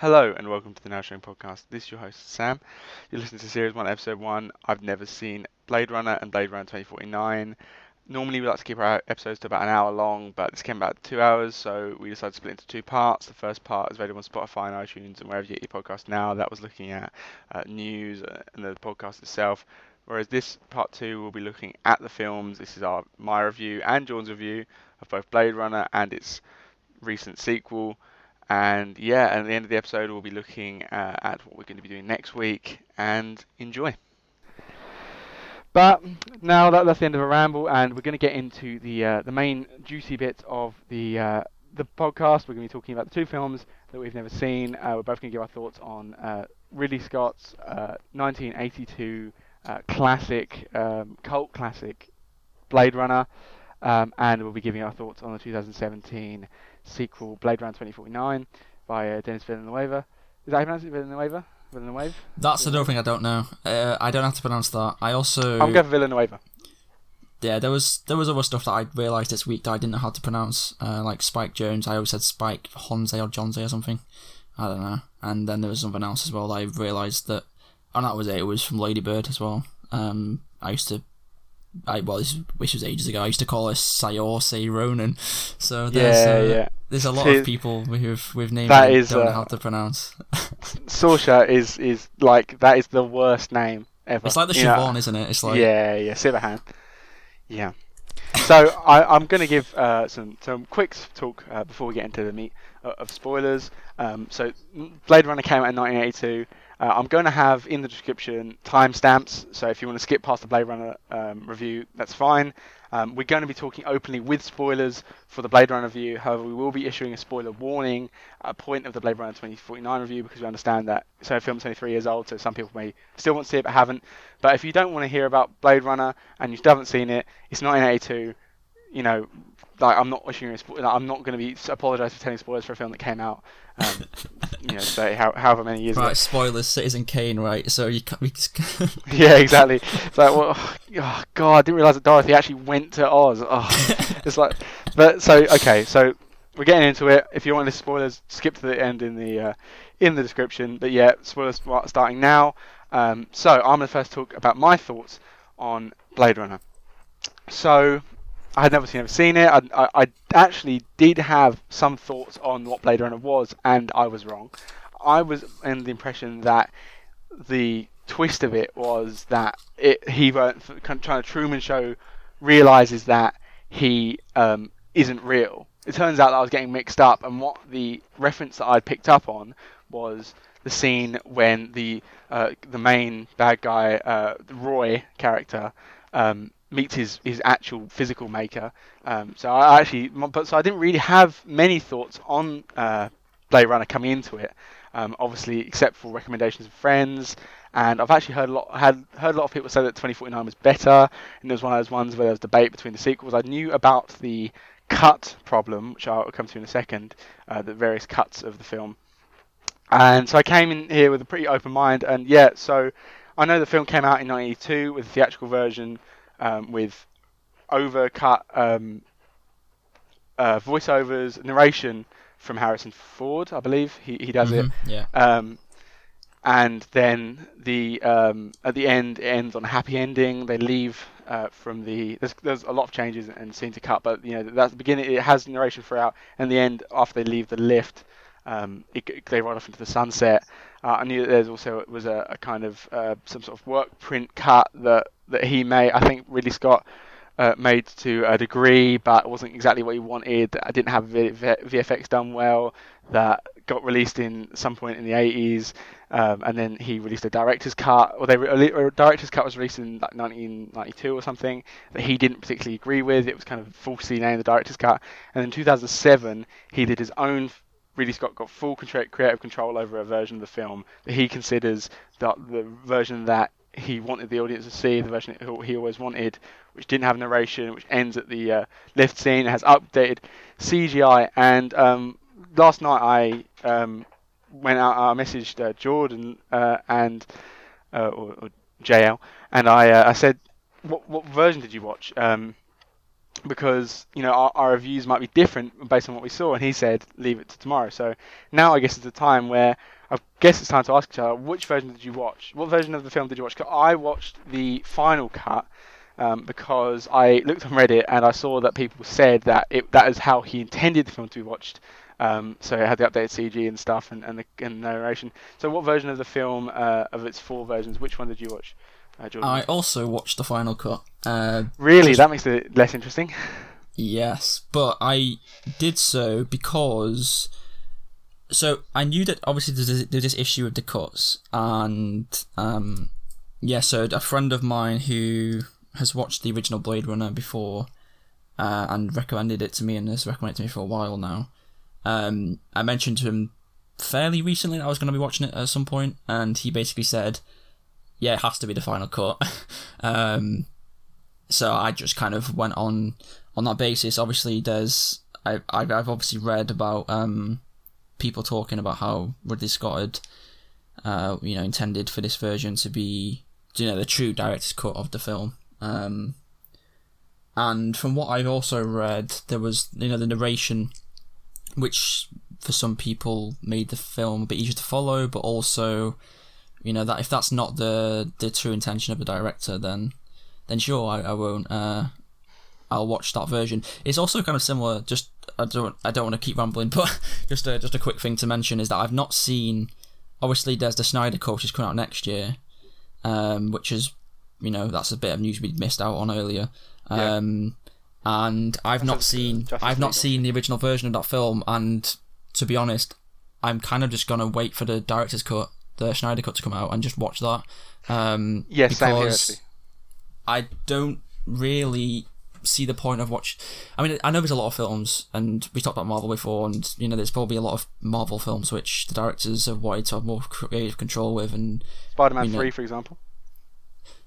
Hello and welcome to the Now Showing podcast. This is your host Sam. You're listening to Series 1, Episode 1. I've never seen Blade Runner and Blade Runner 2049. Normally we like to keep our episodes to about an hour long, but this came about two hours, so we decided to split into two parts. The first part is available on Spotify and iTunes and wherever you get your podcast now. That was looking at uh, news uh, and the podcast itself. Whereas this part two will be looking at the films. This is our my review and John's review of both Blade Runner and its recent sequel. And yeah, at the end of the episode, we'll be looking uh, at what we're going to be doing next week. And enjoy. But now that, that's the end of a ramble, and we're going to get into the uh, the main juicy bit of the uh, the podcast. We're going to be talking about the two films that we've never seen. Uh, we're both going to give our thoughts on uh, Ridley Scott's 1982 uh, classic, um, cult classic, Blade Runner, um, and we'll be giving our thoughts on the 2017 sequel, Blade Runner 2049, by uh, Denis Villeneuve. Is that how you pronounce it, Villeneuve? Villeneuve? That's another thing I don't know. Uh, I don't have to pronounce that. I also I'm going for Villeneuve. yeah, there was there was other stuff that I realised this week that I didn't know how to pronounce, uh, like Spike Jonze. I always said Spike Honze or Jonze or something. I don't know. And then there was something else as well that I realised that, and that was it. It was from Lady Bird as well. Um, I used to, I well, this, which was ages ago. I used to call her Sayorse Ronan. So there's, Yeah, uh, yeah. there's a lot See, of people with with names that is, don't know uh, how to pronounce. Saoirse is is like that is the worst name ever. It's like the know, Siobhan, isn't it? It's like yeah, yeah, Silverhand. Yeah. So I, I'm going to give uh, some some quick talk uh, before we get into the meat of, of spoilers. Um, so Blade Runner came out in 1982. Uh, I'm going to have in the description timestamps. So if you want to skip past the Blade Runner um, review, that's fine. Um, we're going to be talking openly with spoilers for the Blade Runner review. However, we will be issuing a spoiler warning at a point of the Blade Runner 2049 review because we understand that so film's 23 years old, so some people may still want to see it but haven't. But if you don't want to hear about Blade Runner and you still haven't seen it, it's 1982. You know, like I'm not issuing a spo- like, I'm not going to be apologise for telling spoilers for a film that came out, um, you know, say how, however many years ago. right. Spoilers, Citizen Kane, right? So you can't, we just, Yeah, exactly. It's like, well, oh, God, I didn't realize that Dorothy actually went to Oz. Oh, it's like, but so okay, so we're getting into it. If you want the spoilers, skip to the end in the uh, in the description. But yeah, spoilers start- starting now. Um, so I'm gonna first talk about my thoughts on Blade Runner. So I had never seen, never seen it. I, I, I actually did have some thoughts on what Blade Runner was, and I was wrong. I was in the impression that the twist of it was that it, he trying to Truman Show realizes that he um, isn't real. It turns out that I was getting mixed up, and what the reference that I'd picked up on was the scene when the uh, the main bad guy, uh, Roy character, um, meets his, his actual physical maker. Um, so I actually, but so I didn't really have many thoughts on uh, Blade Runner coming into it. Um, obviously, except for recommendations of friends, and I've actually heard a lot had heard a lot of people say that 2049 was better, and it was one of those ones where there was debate between the sequels. I knew about the cut problem, which I'll come to in a second, uh, the various cuts of the film, and so I came in here with a pretty open mind, and yeah, so I know the film came out in 1982 with the theatrical version um, with overcut um, uh, voiceovers, narration from Harrison Ford, I believe he he does it. Mhm, yeah. Um, and then the um, at the end it ends on a happy ending. They leave uh, from the there's, there's a lot of changes and scene to cut, but you know that's the beginning. It has narration throughout, and the end after they leave the lift, um, it, they run off into the sunset. Uh, I knew that there's also was a, a kind of uh, some sort of work print cut that that he made. I think Ridley Scott uh, made to a degree, but wasn't exactly what he wanted. I didn't have v- v- VFX done well. That got released in some point in the 80s, um, and then he released a director's cut. Or they re- a director's cut was released in like 1992 or something that he didn't particularly agree with. It was kind of falsely named the director's cut. And in 2007, he did his own. Ridley Scott got full creative control over a version of the film that he considers that the version that he wanted the audience to see, the version he always wanted, which didn't have narration, which ends at the uh, lift scene, has updated CGI. And um, last night I um, went out, I messaged uh, Jordan uh, and uh, or, or JL, and I uh, I said, what what version did you watch? Um, because you know our, our reviews might be different based on what we saw. And he said, leave it to tomorrow. So now I guess it's a time where I guess it's time to ask each other, which version did you watch? What version of the film did you watch? 'Cause I watched the final cut. Um, because I looked on Reddit and I saw that people said that it, that is how he intended the film to be watched. Um, so it had the updated CG and stuff and, and the and narration. So what version of the film, uh, of its four versions, which one did you watch, Jordan? I also watched the final cut. Uh, really, just- that makes it less interesting. Yes, but I did so because. So I knew that obviously there's this, there's this issue with the cuts, and um, yeah, so a friend of mine who has watched the original Blade Runner before, uh, and recommended it to me, and has recommended it to me for a while now. Um, I mentioned to him fairly recently that I was going to be watching it at some point, and he basically said, "Yeah, it has to be the final cut." um, so I just kind of went on on that basis. Obviously, there's I I've, obviously read about um people talking about how Ridley Scott had uh you know intended for this version to be you know the true director's cut of the film. Um, and from what I've also read, there was you know the narration, which for some people made the film a bit easier to follow, but also you know that if that's not the the true intention of the director, then then sure I, I won't uh I'll watch that version. It's also kind of similar. Just I don't I don't want to keep rambling, but just a just a quick thing to mention is that I've not seen. Obviously, there's the Snyder Cut which is coming out next year, um, which is you know that's a bit of news we missed out on earlier. Yeah. Um, and I've not seen Justice I've not seen the original version of that film, and to be honest, I'm kind of just gonna wait for the director's cut, the Snyder cut to come out, and just watch that. Um, here, because. I don't really see the point of watch. I mean, I know there's a lot of films, and we talked about Marvel before, and you know, there's probably a lot of Marvel films which the directors have wanted to have more creative control with, and Spider-Man we know- Three, for example.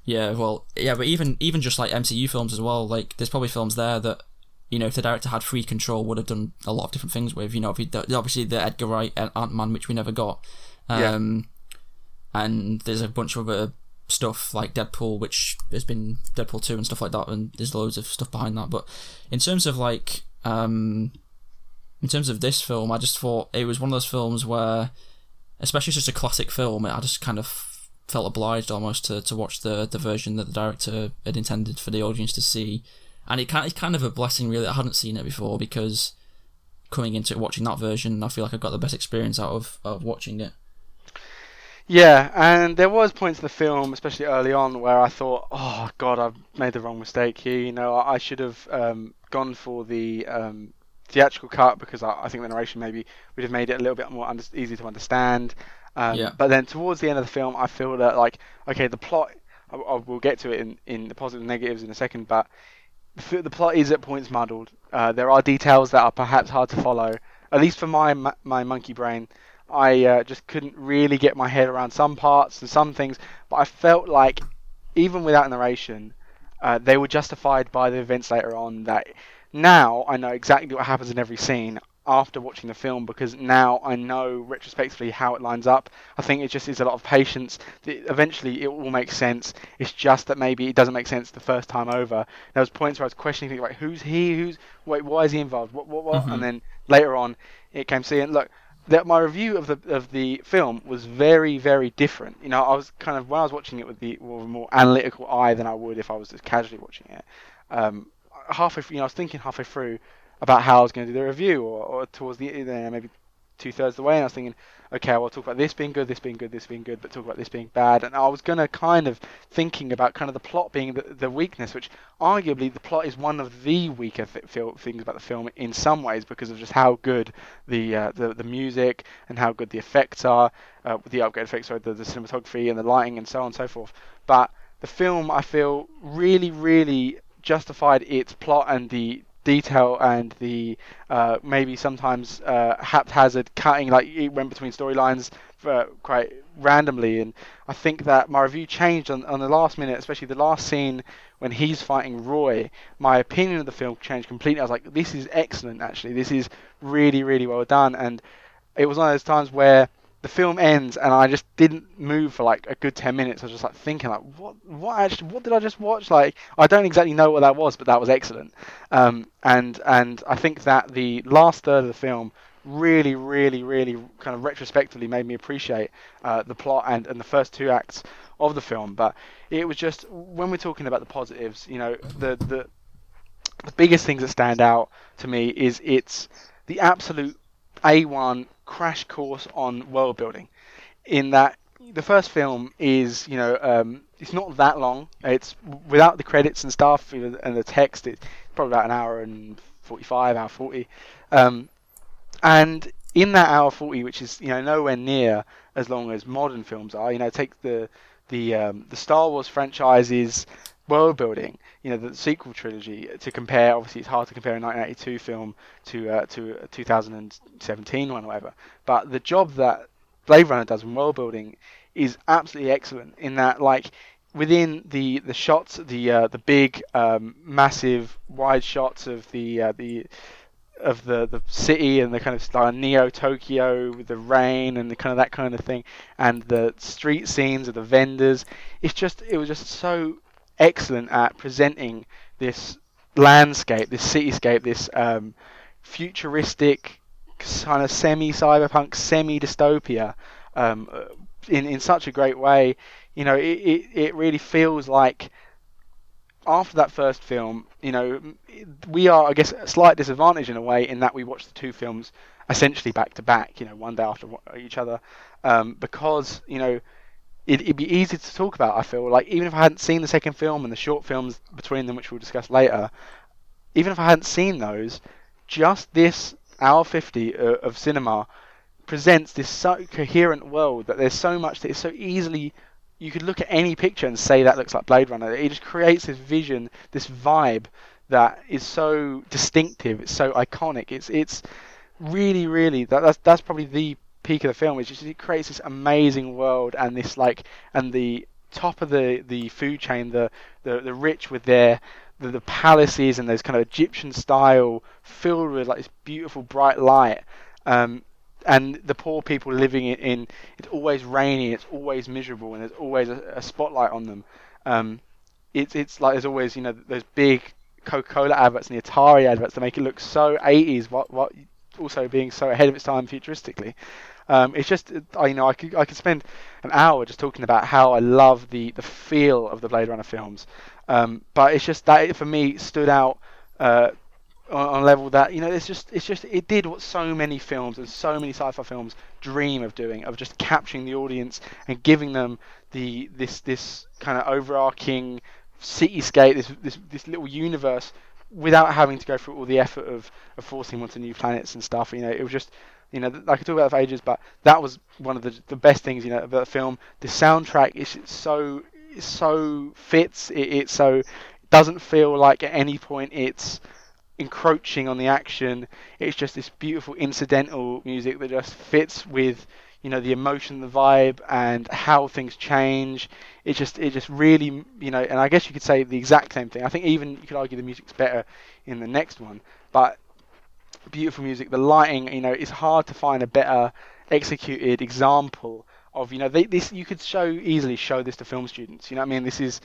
yeah, well, yeah, but even even just like MCU films as well, like there's probably films there that you know if the director had free control would have done a lot of different things with. You know, if he obviously the Edgar Wright and Ant Man, which we never got, Yeah. And there's a bunch of other stuff like Deadpool, which has been Deadpool two and stuff like that, and there's loads of stuff behind that. But in terms of like, um, in terms of this film, I just thought it was one of those films where, especially such a classic film, I just kind of felt obliged almost to, to watch the the version that the director had intended for the audience to see, and it kind it's kind of a blessing really. I hadn't seen it before because coming into it watching that version, I feel like I got the best experience out of, of watching it. Yeah, and there was points in the film, especially early on, where I thought, "Oh God, I've made the wrong mistake here." You know, I I should have um, gone for the um, theatrical cut because I, I think the narration maybe would have made it a little bit more under- easy to understand. Um, Yeah. But then towards the end of the film, I feel that like, okay, the plot. I, I will get to it in, in the positives and negatives in a second, but the, the plot is at points muddled. Uh, there are details that are perhaps hard to follow, at least for my my monkey brain. I uh, just couldn't really get my head around some parts and some things, but I felt like even without narration, uh, they were justified by the events later on. That now I know exactly what happens in every scene after watching the film because now I know retrospectively how it lines up. I think it just is a lot of patience. Eventually, it will make sense. It's just that maybe it doesn't make sense the first time over. There was points where I was questioning, thinking, like, who's he? Who's wait? Why is he involved? What? What? What? Mhm. And then later on, it came see and look. That my review of the of the film was very very different. You know, I was kind of when I was watching it with the with a more analytical eye than I would if I was just casually watching it. Um, halfway, you know, I was thinking halfway through about how I was going to do the review, or, or towards the you know, maybe two thirds of the way, and I was thinking, okay, well, talk about this being good, this being good, this being good, but talk about this being bad, and I was going to kind of thinking about kind of the plot being the, the weakness, which arguably the plot is one of the weaker th- things about the film in some ways because of just how good the uh, the, the music and how good the effects are, uh, the upgrade effects, sorry, the, the cinematography and the lighting and so on and so forth. But the film, I feel, really, really justified its plot and the detail and the uh, maybe sometimes uh, haphazard cutting, like it went between storylines uh, quite randomly. And I think that my review changed on, on the last minute, especially the last scene when he's fighting Roy. My opinion of the film changed completely. I was like, this is excellent, actually. This is really, really well done. And it was one of those times where the film ends and I just didn't move for like a good ten minutes. I was just like thinking like what what actually what did I just watch? Like I don't exactly know what that was, but that was excellent. Um, and and I think that the last third of the film really really really kind of retrospectively made me appreciate uh, the plot and, and the first two acts of the film. But it was just when we're talking about the positives, you know, the the the biggest things that stand out to me is it's the absolute A1 crash course on world building. In that the first film is, you know, um, it's not that long. It's without the credits and stuff and the text. It's probably about an hour and 45, hour 40. Um, and in that hour 40, which is, you know, nowhere near as long as modern films are, you know, take the the um, the Star Wars franchises world building, you know, the sequel trilogy to compare. Obviously, it's hard to compare a 1982 film to uh, to a 2017 one or whatever. But the job that Blade Runner does in world building is absolutely excellent. In that, like within the the shots, the uh, the big, um, massive, wide shots of the uh, the of the, the city and the kind of style Neo Tokyo with the rain and the kind of that kind of thing and the street scenes of the vendors. It's just it was just so excellent at presenting this landscape, this cityscape, this um, futuristic kind of semi-cyberpunk, semi-dystopia um, in in such a great way. You know, it, it, it really feels like after that first film, you know, we are, I guess, a slight disadvantage in a way in that we watch the two films essentially back to back, you know, one day after each other, um, because you know it, would be easy to talk about. I feel like even if I hadn't seen the second film and the short films between them, which we'll discuss later, even if I hadn't seen those, just this hour fifty uh, of cinema presents this so coherent world that there's so much that is so easily. You could look at any picture and say that looks like Blade Runner. It just creates this vision, this vibe that is so distinctive. It's so iconic. It's it's really, really that, that's that's probably the peak of the film is just it creates this amazing world and this like and the top of the the food chain the the, the rich with their the, the palaces and those kind of Egyptian style filled with like this beautiful bright light. Um, and the poor people living in, in, it's always rainy it's always miserable and there's always a, a spotlight on them. Um, it's it's like there's always you know those big Coca-Cola adverts and the Atari adverts that make it look so 80s what what also being so ahead of its time futuristically um, it's just I you know I could I could spend an hour just talking about how I love the the feel of the Blade Runner films, um, but it's just that it, for me stood out. Uh, on, on a level that you know it's just it's just it did what so many films and so many sci-fi films dream of doing of just capturing the audience and giving them the this this kind of overarching cityscape this this this little universe without having to go through all the effort of, of forcing them onto new planets and stuff you know it was just you know, I could talk about that for ages, but that was one of the the best things, you know, about the film. The soundtrack is so so fits. It, it so doesn't feel like at any point it's encroaching on the action. It's just this beautiful incidental music that just fits with you know the emotion, the vibe, and how things change. It just it just really you know, and I guess you could say the exact same thing. I think even you could argue the music's better in the next one, but beautiful music. The lighting, you know, it's hard to find a better executed example of, you know, they, this you could show easily show this to film students. You know what I mean? This is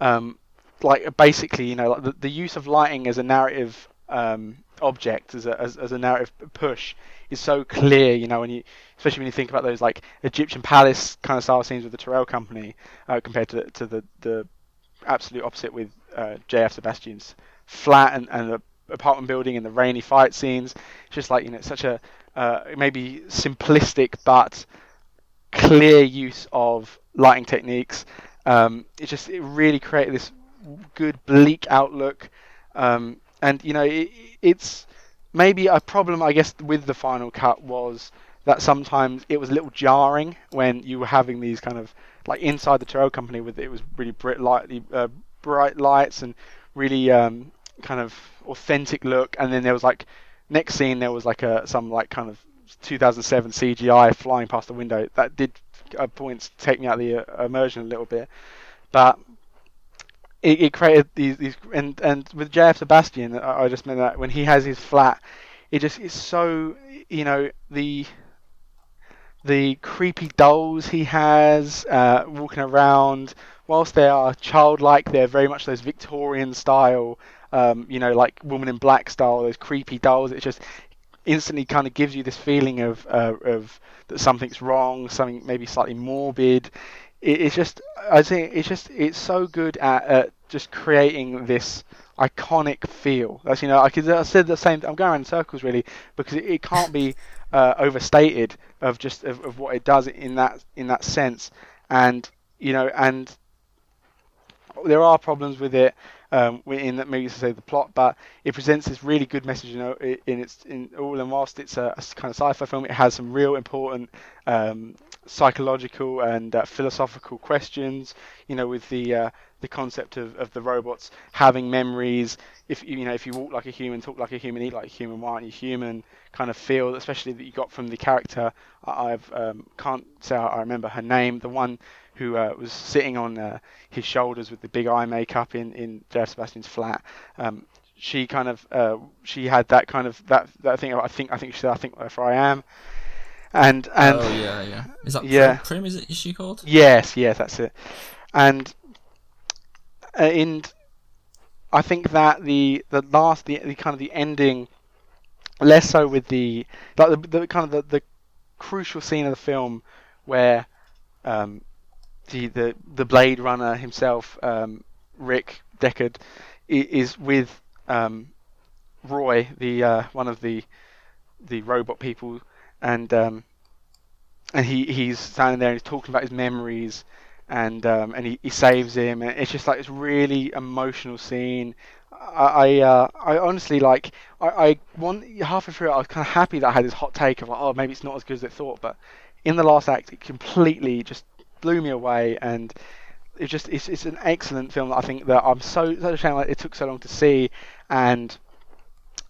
um, like basically, you know, like the, the use of lighting as a narrative um, object, as a as, as a narrative push, is so clear. You know, when you especially when you think about those like Egyptian palace kind of style scenes with the Tyrell Company uh, compared to to the the absolute opposite with uh, J.F. Sebastian's flat and, and the apartment building and the rainy fight scenes. It's just like you know, such a uh, maybe simplistic but clear use of lighting techniques. Um, it just it really created this good bleak outlook, um, and you know it, it's maybe a problem I guess with the final cut was that sometimes it was a little jarring when you were having these kind of like inside the Tyrell company with it was really bright, light, uh, bright lights and really um, kind of authentic look, and then there was like next scene there was like a some like kind of 2007 CGI flying past the window that did at points take me out of the uh, immersion a little bit, but it, it created these these and and with JF Sebastian I, I just meant that when he has his flat, it just is so you know the the creepy dolls he has uh, walking around. Whilst they are childlike, they're very much those Victorian style, um, you know, like Woman in Black style, those creepy dolls. It just instantly kind of gives you this feeling of uh, of that something's wrong, something maybe slightly morbid. It, it's just, I think it's just, it's so good at, at just creating this iconic feel. That's you know, I could I said the same. I'm going around in circles really because it, it can't be uh, overstated of just of, of what it does in that in that sense. And you know, and there are problems with it um, in that maybe say the plot, but it presents this really good message. You know, in its in all and whilst it's a, a kind of sci-fi film, it has some real important um, psychological and uh, philosophical questions. You know, with the uh, the concept of, of the robots having memories. If you know, if you walk like a human, talk like a human, eat like a human, why aren't you human? Kind of feel, especially that you got from the character. I've um, can't say I remember her name. The one who uh, was sitting on uh, his shoulders with the big eye makeup in in J.F. Sebastian's flat. Um, she kind of uh, she had that kind of that that thing. I think I think she said I think where I am. And and oh yeah yeah is that yeah Pris is it is she called yes yes that's it and uh, and I think that the the last the, the kind of the ending less so with the like the, the kind of the, the crucial scene of the film where um, the the the Blade Runner himself, um, Rick Deckard, is with um, Roy, the uh, one of the the robot people, and um, and he he's standing there and he's talking about his memories, and um, and he, he saves him, and it's just like this really emotional scene. I I, uh, I honestly like I, I want halfway through I was kind of happy that I had this hot take of like oh maybe it's not as good as it thought, but in the last act it completely just blew me away, and it's just it's it's an excellent film that I think that I'm so so it took so long to see, and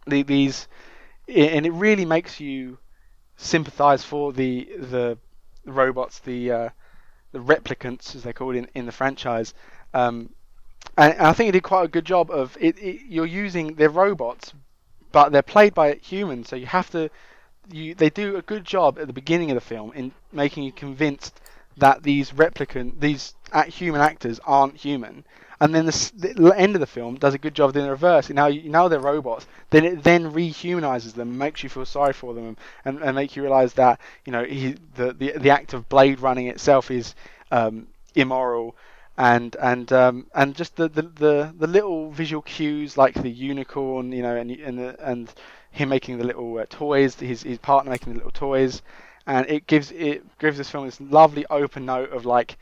the, these and it really makes you sympathise for the the robots, the uh, the replicants as they're called in, in the franchise. Um, and, and, I think it did quite a good job of it, it, You're using they're robots, but they're played by humans, so you have to. You, they do a good job at the beginning of the film in making you convinced that these replicant, these human actors aren't human, and then the, the, end of the film does a good job in the reverse. Now, you now they're robots. Then it then rehumanizes them, makes you feel sorry for them, and, and make you realize that you know he, the, the the act of blade running itself is um, immoral, and and um, and just the, the, the, the little visual cues like the unicorn, you know, and and the, and him making the little uh, toys, his his partner making the little toys and it gives it gives this film this lovely open note of like,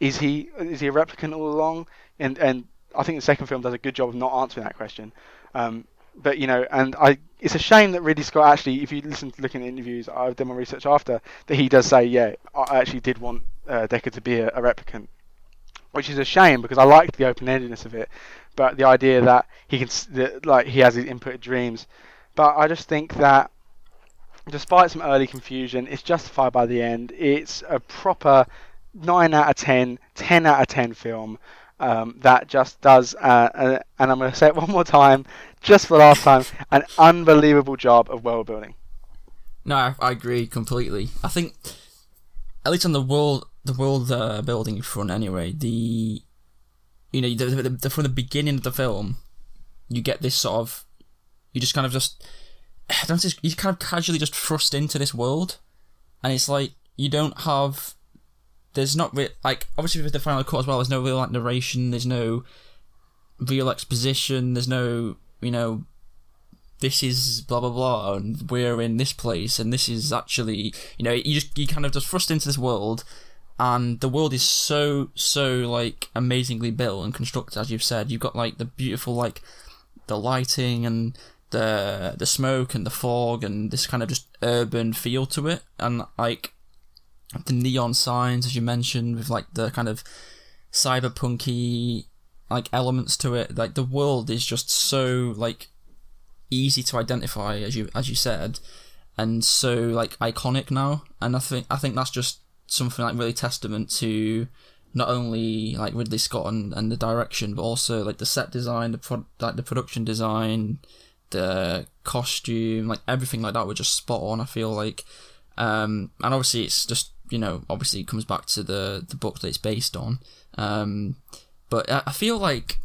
is he is he a replicant all along? And and I think the second film does a good job of not answering that question. Um, but you know, and I, it's a shame that Ridley Scott actually, if you listen to looking at interviews, I've done my research after that he does say, yeah, I actually did want uh, Deckard to be a, a replicant, which is a shame because I liked the open-endedness of it, but the idea that he can, that, like, he has his input dreams, but I just think that despite some early confusion, it's justified by the end. It's a proper 9 out of 10, 10 out of 10 film um, that just does, uh, uh, and I'm going to say it one more time, just for the last time, an unbelievable job of world building. No, I, I, agree completely. I think, at least on the world, the world uh, building front, anyway, the you know, the, the, the, from the beginning of the film, you get this sort of, you just kind of just don't just, you kind of casually just thrust into this world, and it's like you don't have. There's not re- like obviously with the final cut as well. There's no real like narration. There's no real exposition. There's no you know this is blah blah blah and we're in this place and this is actually you know you just you kind of just thrust into this world and the world is so so like amazingly built and constructed as you've said you've got like the beautiful like the lighting and the the smoke and the fog and this kind of just urban feel to it, and like the neon signs as you mentioned with like the kind of cyberpunky like elements to it. Like the world is just so like easy to identify as you as you said, and so like iconic now. And I think I think that's just something like really testament to not only like Ridley Scott and, and the direction, but also like the set design, the pro- like the production design, the costume, like everything like that was just spot on. I feel like, Um, and obviously, it's just you know, obviously, it comes back to the the book that it's based on. Um, but I, I feel like,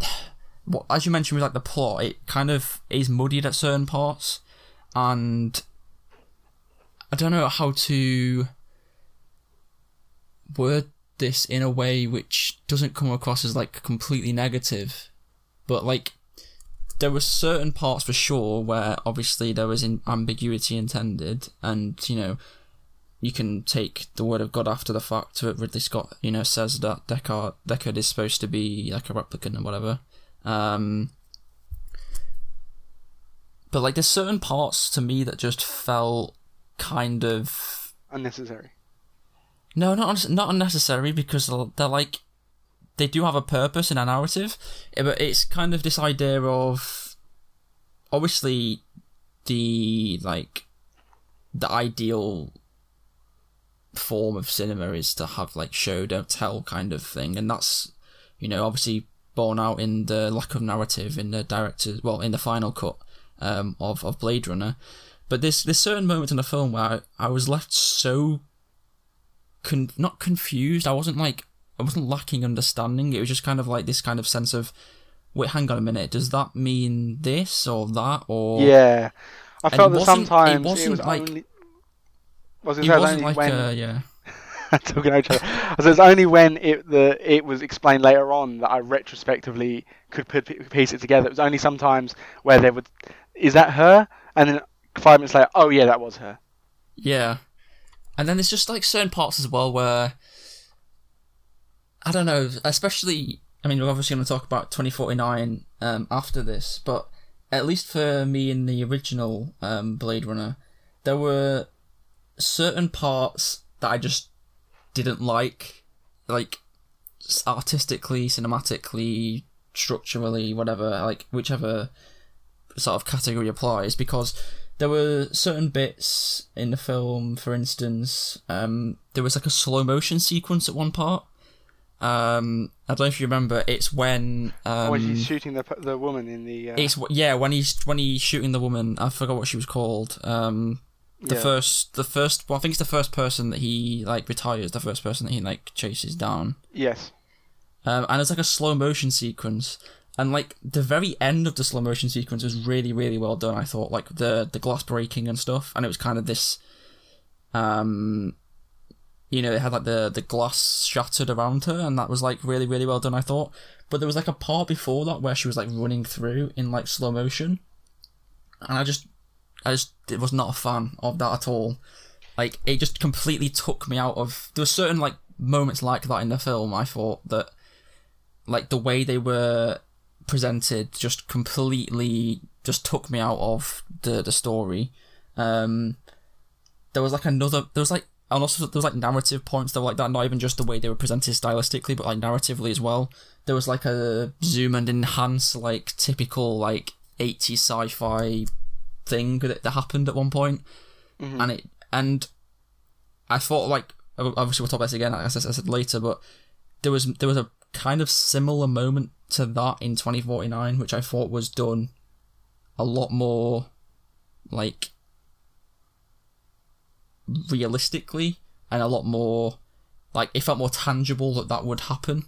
what as you mentioned with like the plot, it kind of is muddied at certain parts, and I don't know how to word this in a way which doesn't come across as like completely negative, but like there were certain parts for sure where obviously there was in ambiguity intended, and you know you can take the word of God after the fact that Ridley Scott you know says that Deckard Deckard is supposed to be like a replicant or whatever. Um, but like there's certain parts to me that just felt kind of Unnecessary. no, not not unnecessary because they're, they're like they do have a purpose in a narrative, eh, but it's kind of this idea of obviously the like the ideal form of cinema is to have like show don't tell kind of thing, and that's you know obviously borne out in the lack of narrative in the director's well in the final cut um, of of Blade Runner. But there's there's certain moments in the film where I, I was left so con- not confused. I wasn't like I wasn't lacking understanding. It was just kind of like this kind of sense of wait, hang on a minute, does that mean this or that or Yeah, I felt that sometimes it, wasn't was like- only. Was it, it was wasn't like when uh, yeah. talking over each other. So it's only when it the it was explained later on that I retrospectively could put piece it together. It was only sometimes where they would, is that her? And then five minutes later, oh yeah, that was her. Yeah. And then there's just like certain parts as well where I don't know, especially I mean we're obviously gonna talk about twenty forty nine um after this, but at least for me in the original um Blade Runner, there were certain parts that I just didn't like. Like artistically, cinematically, structurally, whatever, like whichever sort of category applies, because there were certain bits in the film, for instance, um, there was like a slow motion sequence at one part. Um, I don't know if you remember. It's when um, when she's shooting the the woman in the. Uh, it's yeah when he's when he's shooting the woman. I forgot what she was called. Um, the yeah. first the first well, I think it's the first person that he like retires. The first person that he like chases down. Yes. Um, and it's like a slow motion sequence, and like the very end of the slow motion sequence was really, really well done. I thought like the the glass breaking and stuff, and it was kind of this, um, you know, it had like the the glass shattered around her, and that was like really, really well done. I thought, but there was like a part before that where she was like running through in like slow motion, and I just, I just it was not a fan of that at all. Like it just completely took me out of. There were certain like moments like that in the film. I thought that like the way they were presented just completely just took me out of the the story. Um, there was like another. There was like and also there was like narrative points that were like that. Not even just the way they were presented stylistically, but like narratively as well. There was like a zoom and enhance like typical like 80s sci-fi thing that, that happened at one point, Mhm. and it and I thought like obviously we'll talk about this again as I said later, but there was there was a kind of similar moment to that in 2049, which I thought was done a lot more like realistically and a lot more like it felt more tangible that that would happen.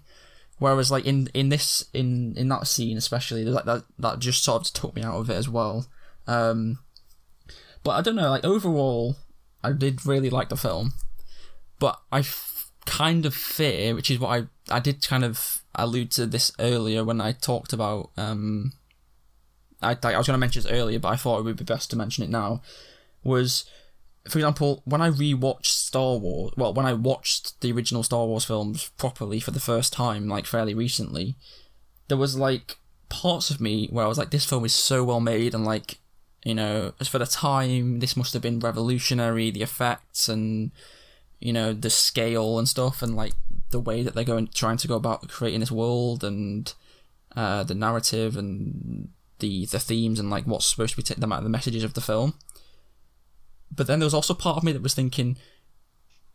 Whereas like in in this in in that scene especially, like that that just sort of took me out of it as well. Um, but I don't know, like overall, I did really like the film, but I f- kind of fear, which is what I I did kind of allude to this earlier when I talked about. Um, I I was going to mention this earlier, but I thought it would be best to mention it now. Was for example, when I rewatched Star Wars, well, when I watched the original Star Wars films properly for the first time, like fairly recently, there was like parts of me where I was like, this film is so well made, and like, you know, as for the time, this must have been revolutionary, the effects and, you know, the scale and stuff, and like the way that they're going, trying to go about creating this world and uh, the narrative and the the themes and like what's supposed to be t- the, the messages of the film but then there was also part of me that was thinking,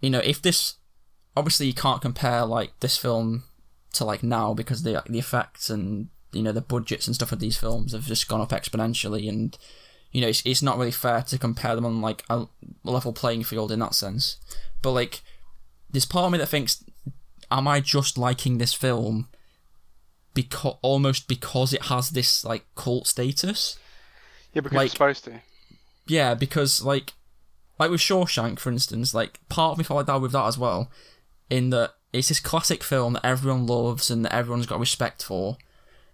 you know, if this obviously you can't compare like this film to like now because the the effects and you know the budgets and stuff of these films have just gone up exponentially and you know, it's, it's not really fair to compare them on like a level playing field in that sense. But like, there's part of me that thinks, am I just liking this film because almost because it has this like cult status? Yeah, because Like- it's supposed to. Yeah, because like like with Shawshank, for instance, like part of me felt like that with that as well, in that it's this classic film that everyone loves and that everyone's got respect for.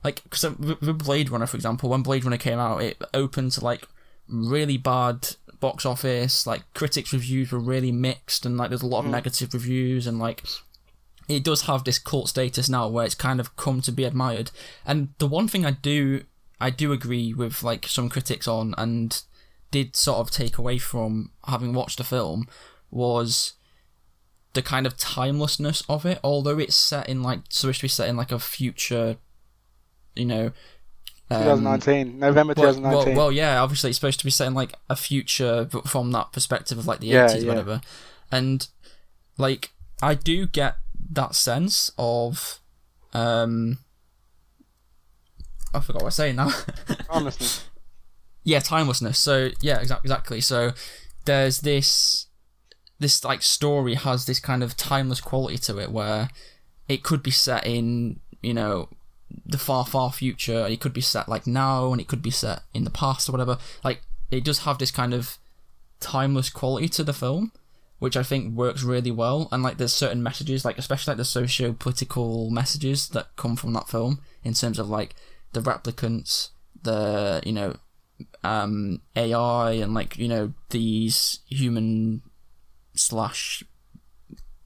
Like, because with Blade Runner, for example, when Blade Runner came out, it opened to like really bad box office. Like critics' reviews were really mixed, and like there's a lot of mm. negative reviews, and like it does have this cult status now where it's kind of come to be admired. And the one thing I do I do agree with like some critics on and did sort of take away from having watched the film was the kind of timelessness of it. Although it's set in like supposed to be set in like a future, you know, um, 2019, November well, 2019. well, well, yeah, obviously it's supposed to be set in like a future but from that perspective of like the Yeah, 80s, yeah. whatever. And like I do get that sense of um I forgot what I was saying now. Honestly, yeah, timelessness. So yeah, exactly, exactly. So there's this this like story has this kind of timeless quality to it where it could be set in you know the far far future it could be set like now and it could be set in the past or whatever like it does have this kind of timeless quality to the film which i think works really well and like there's certain messages like especially like the socio-political messages that come from that film in terms of like the replicants the you know um ai and like you know these human slash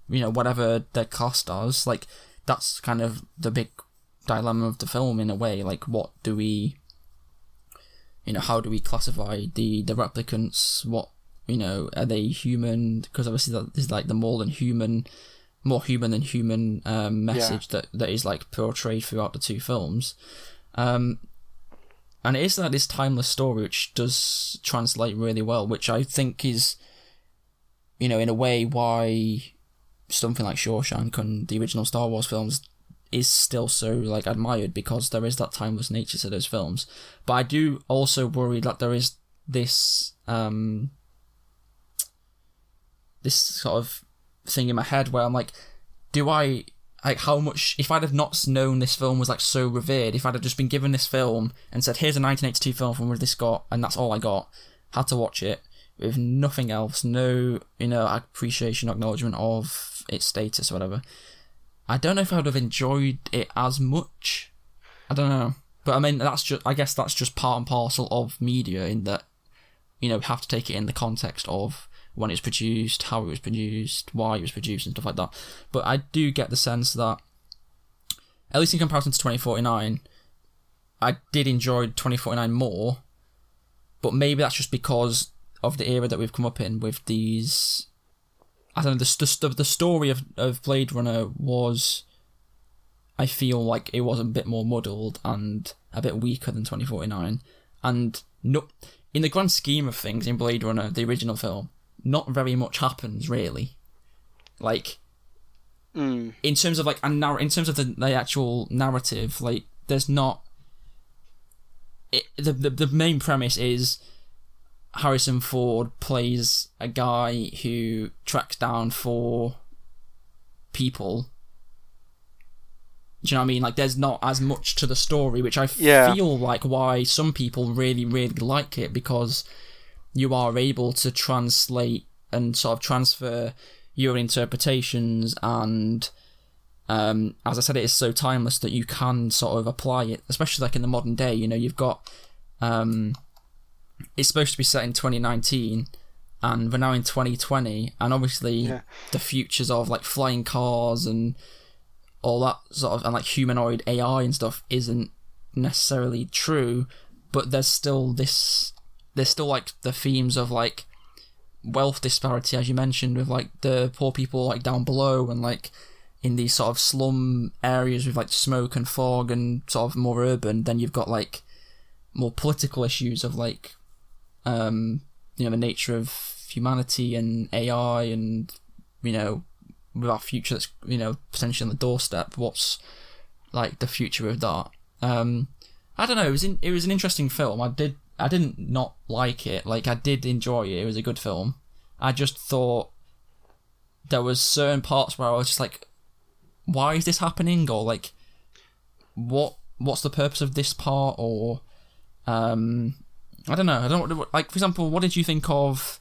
you know whatever their class does like that's kind of the big dilemma of the film in a way. Like what do we you know how do we classify the the replicants? What you know are they human? Because obviously that is like the more than human more human than human um, message that that is like portrayed throughout the two films. Um and it is like this timeless story which does translate really well which i think is you know in a way why something like Shawshank and the original Star Wars films is still so like admired because there is that timeless nature to those films. But I do also worry that there is this um this sort of thing in my head where I'm like, do I like how much if I'd have not known this film was like so revered, if I'd have just been given this film and said, Here's a nineteen eighty two film from Ridley Scott and that's all I got, had to watch it with nothing else, no you know, appreciation, acknowledgement of its status or whatever. I don't know if I would have enjoyed it as much. I don't know. But I mean that's just I guess that's just part and parcel of media in that you know, have to take it in the context of when it was produced, how it was produced, why it was produced, and stuff like that. But I do get the sense that, at least in comparison to 2049, I did enjoy 2049 more. But maybe that's just because of the era that we've come up in with these. I don't know. The the, the story of of Blade Runner was. I feel like it was a bit more muddled and a bit weaker than 2049, and no, in the grand scheme of things, in Blade Runner, the original film, not very much happens really. Like mm, in terms of like a narr- in terms of the, the actual narrative, like there's not. It, the, the the main premise is Harrison Ford plays a guy who tracks down four people. Do you know what I mean? Like, there's not as much to the story, which I Yeah. feel like why some people really, really like it because you are able to translate and sort of transfer your interpretations and um, as I said, it is so timeless that you can sort of apply it, especially like in the modern day. You know, you've got um, it's supposed to be set in 2019, and we're now in 2020, and obviously Yeah. the futures of like flying cars and all that sort of and like humanoid AI and stuff isn't necessarily true, but there's still this there's still like the themes of like wealth disparity as you mentioned with like the poor people like down below and like in these sort of slum areas with like smoke and fog and sort of more urban then you've got like more political issues of like um you know the nature of humanity and AI and you know with our future that's you know potentially on the doorstep what's like the future of that? Um I don't know it was in, it was an interesting film. I did I didn't not like it. Like I did enjoy it. It was a good film. I just thought there was certain parts where I was just like, why is this happening? Or like, what what's the purpose of this part? Or um, I don't know. I don't like. For example, what did you think of?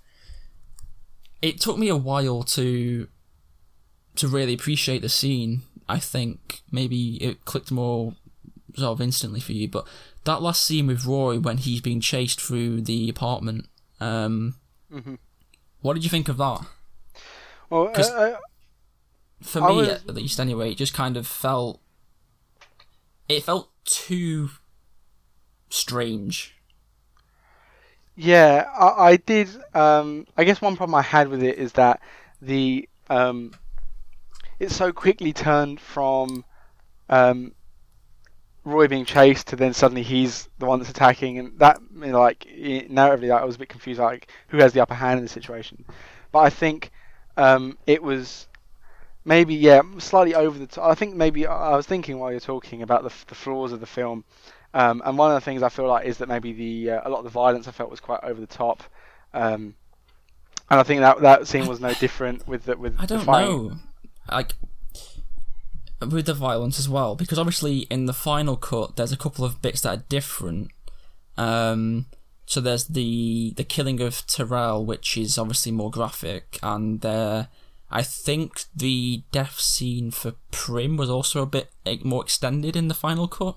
It took me a while to to really appreciate the scene. I think maybe it clicked more sort of instantly for you, but that last scene with Roy when he's being chased through the apartment. Um, Mhm. What did you think of that? Well, uh, uh, For I me, was- at least, anyway, it just kind of felt. It felt too strange. Yeah, I, I did. Um, I guess one problem I had with it is that the um, it so quickly turned from um, Roy being chased to then suddenly he's the one that's attacking, and that you know, like narratively, I was a bit confused, like who has the upper hand in the situation. But I think um, it was maybe yeah slightly over the top. I think maybe I was thinking while you're talking about the the flaws of the film. Um, and one of the things I feel like is that maybe the uh, a lot of the violence I felt was quite over the top, um, and I think that that scene was no different with the with I don't know. Like with the violence as well, because obviously in the final cut, there's a couple of bits that are different. Um, so there's the the killing of Tyrell, which is obviously more graphic, and there, I think the death scene for Pris was also a bit eh, more extended in the final cut.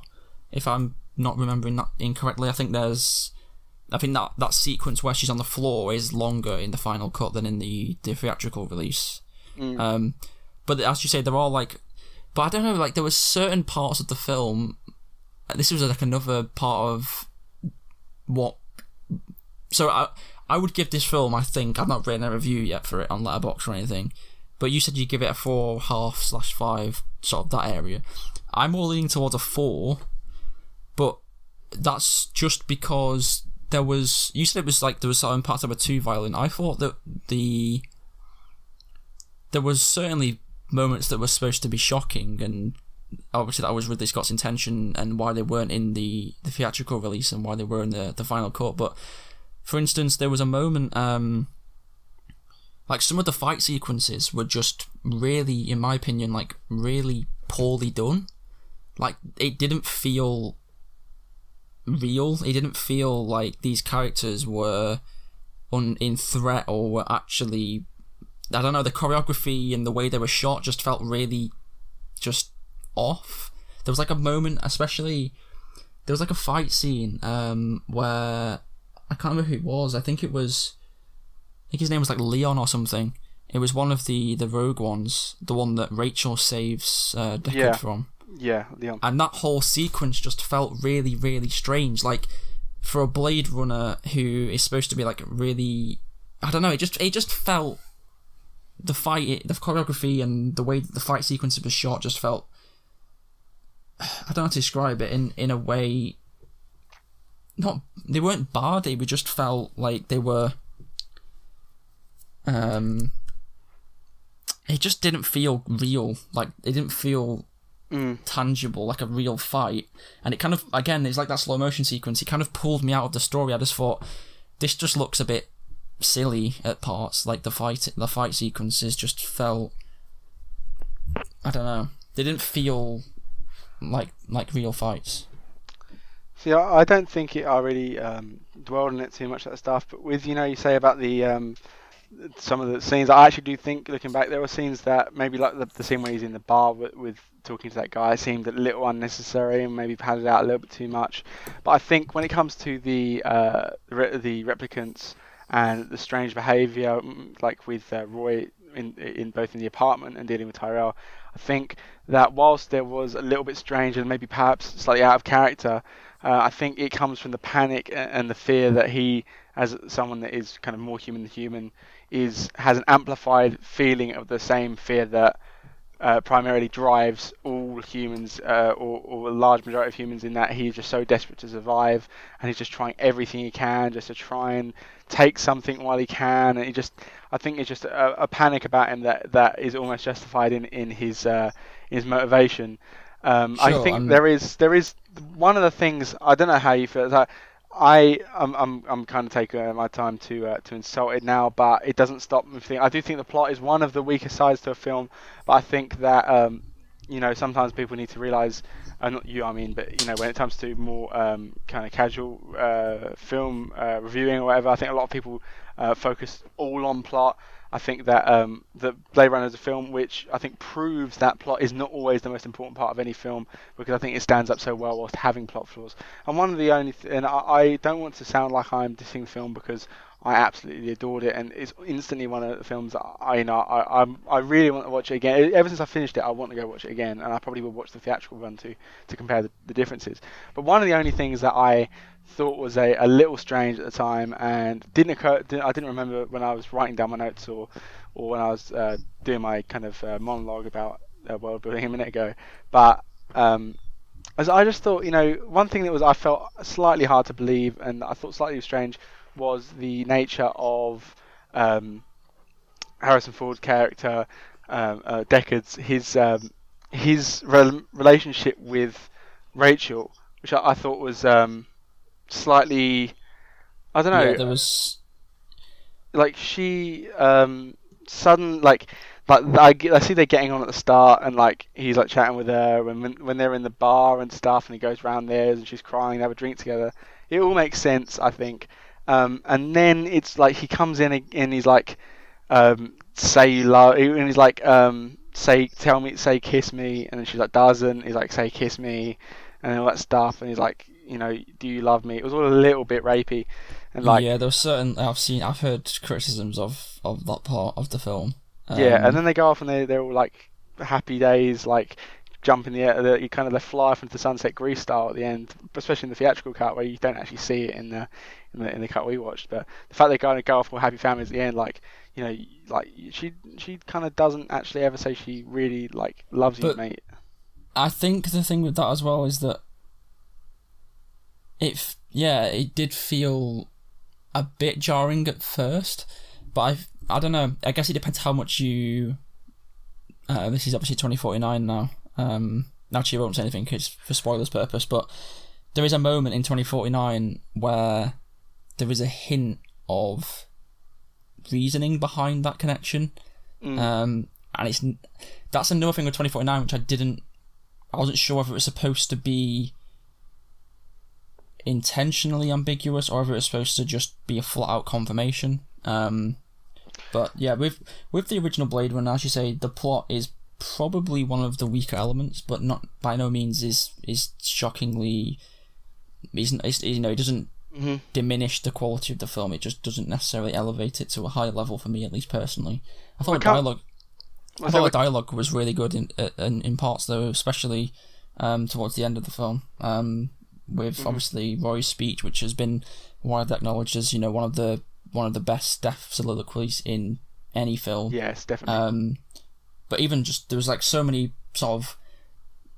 If I'm not remembering that incorrectly, I think there's. I think that, that sequence where she's on the floor is longer in the final cut than in the, the theatrical release. Mm. Um, but as you say, they're all like, but I don't know, like there were certain parts of the film. This was like another part of what. So I I would give this film. I think I've not written a review yet for it on Letterboxd or anything, but you said you give it a four half slash five, sort of that area. I'm more leaning towards a four, but that's just because there was. You said it was like there was certain parts that were too violent. I thought that the there was certainly moments that were supposed to be shocking, and obviously that was Ridley Scott's intention and why they weren't in the, the theatrical release and why they were in the, the final cut. But for instance, there was a moment, um, like some of the fight sequences were just really, in my opinion, like really poorly done. Like it didn't feel real. It didn't feel like these characters were on in threat or were actually I don't know, the choreography and the way they were shot just felt really just off. There was like a moment, especially there was like a fight scene um, where I can't remember who it was. I think it was, I think his name was like Leon or something. It was one of the the rogue ones, the one that Rachel saves uh, Deckard Yeah. from Yeah, Leon. and that whole sequence just felt really really strange like for a blade runner who is supposed to be like really i don't know it just it just felt the fight the choreography and the way the fight sequence was shot just felt i don't know how to describe it in in a way not they weren't bad they were just felt like they were um it just didn't feel real like it didn't feel Mm. tangible, like a real fight. And it kind of, again, it's like that slow motion sequence. It kind of pulled me out of the story. I just thought this just looks a bit silly at parts. Like the fight, the fight sequences just felt, I don't know, they didn't feel like like real fights. See, I, I don't think it, I really um, dwelled on it too much that stuff. But with you know, you say about the um, some of the scenes, I actually do think looking back, there were scenes that maybe like the, the scene where he's in the bar with, with talking to that guy seemed a little unnecessary and maybe padded out a little bit too much. But I think when it comes to the uh, the replicants and the strange behaviour, mm, like with uh, Roy in in both in the apartment and dealing with Tyrell, I think that whilst there was a little bit strange and maybe perhaps slightly out of character, uh, I think it comes from the panic and the fear that he, as someone that is kind of more human than human, is has an amplified feeling of the same fear that uh, primarily drives all humans, uh, or, or a large majority of humans, in that he's just so desperate to survive and he's just trying everything he can just to try and take something while he can. And he just, I think it's just a, a panic about him that, that is almost justified in in his uh, his motivation. Um, I think I'm- there is there is one of the things I don't know how you feel. That I I'm I'm, I'm kind of taking uh, my time to uh, to insult it now, but it doesn't stop me thinking. I do think the plot is one of the weaker sides to a film, but I think that um, you know sometimes people need to realize, uh, not you I mean, but you know when it comes to more um, kind of casual uh, film uh, reviewing or whatever, I think a lot of people uh, focus all on plot. I think that um, that Blade Runner is a film which I think proves that plot is not always the most important part of any film because I think it stands up so well whilst having plot flaws. And one of the only, th- and I, I don't want to sound like I'm dissing the film because I absolutely adored it, and it's instantly one of the films that I you know I I'm, I really want to watch it again. Ever since I finished it, I want to go watch it again, and I probably will watch the theatrical run to to compare the, the differences. But one of the only things that I thought was a, a little strange at the time and didn't occur. Didn't, I didn't remember when I was writing down my notes or or when I was uh, doing my kind of uh, monologue about uh, world building a minute ago, but. Um, as I just thought, you know, one thing that was I felt slightly hard to believe and I thought slightly strange was the nature of um, Harrison Ford's character, um, uh, Deckard's his um, his re- relationship with Rachel, which I, I thought was um, slightly, I don't know, Yeah, there was. like she um, sudden like. Like I, I see they're getting on at the start, and like he's like chatting with her, and when when they're in the bar and stuff, and he goes round theirs, and she's crying, they have a drink together. It all makes sense, I think. Um, and then it's like he comes in and he's like, um, say you love, and he's like, um, say, tell me, say, kiss me, and then she's like, doesn't. He's like, say, kiss me, and all that stuff, and he's like, you know, do you love me? It was all a little bit rapey, and like, yeah, there was certain. I've seen. I've heard criticisms of of that part of the film. yeah, Um, and then they go off and they they're all like happy days, like jump in the air, the, you kind of they fly off into the sunset Grease style at the end, especially in the theatrical cut where you don't actually see it in the in the in the cut we watched. But the fact they kind of go off all happy families at the end, like you know, like she she kind of doesn't actually ever say she really like loves you, mate. I think the thing with that as well is that it, yeah, it did feel a bit jarring at first, but I, I don't know. I guess it depends how much you. Uh, this is obviously twenty forty nine now. Um, actually, I won't say anything 'cause for spoilers purpose, but there is a moment in twenty forty nine where there is a hint of reasoning behind that connection. Mm. Um, and it's that's another thing with twenty forty nine which I didn't I wasn't sure whether it was supposed to be intentionally ambiguous or whether it was supposed to just be a flat out confirmation. Um, but yeah, with with the original Blade Runner, as you say, the plot is probably one of the weaker elements, but not by no means is is shockingly. Isn't is, you know it doesn't Mhm. diminish the quality of the film. It just doesn't necessarily elevate it to a high level for me, at least personally. I thought the dialogue. I So thought the dialogue was really good in in, in parts though, especially um, towards the end of the film. Um, with Mm-hmm. obviously Roy's speech, which has been widely acknowledged as you know one of the one of the best death soliloquies in any film. yes, definitely. Um, but even just there was like so many sort of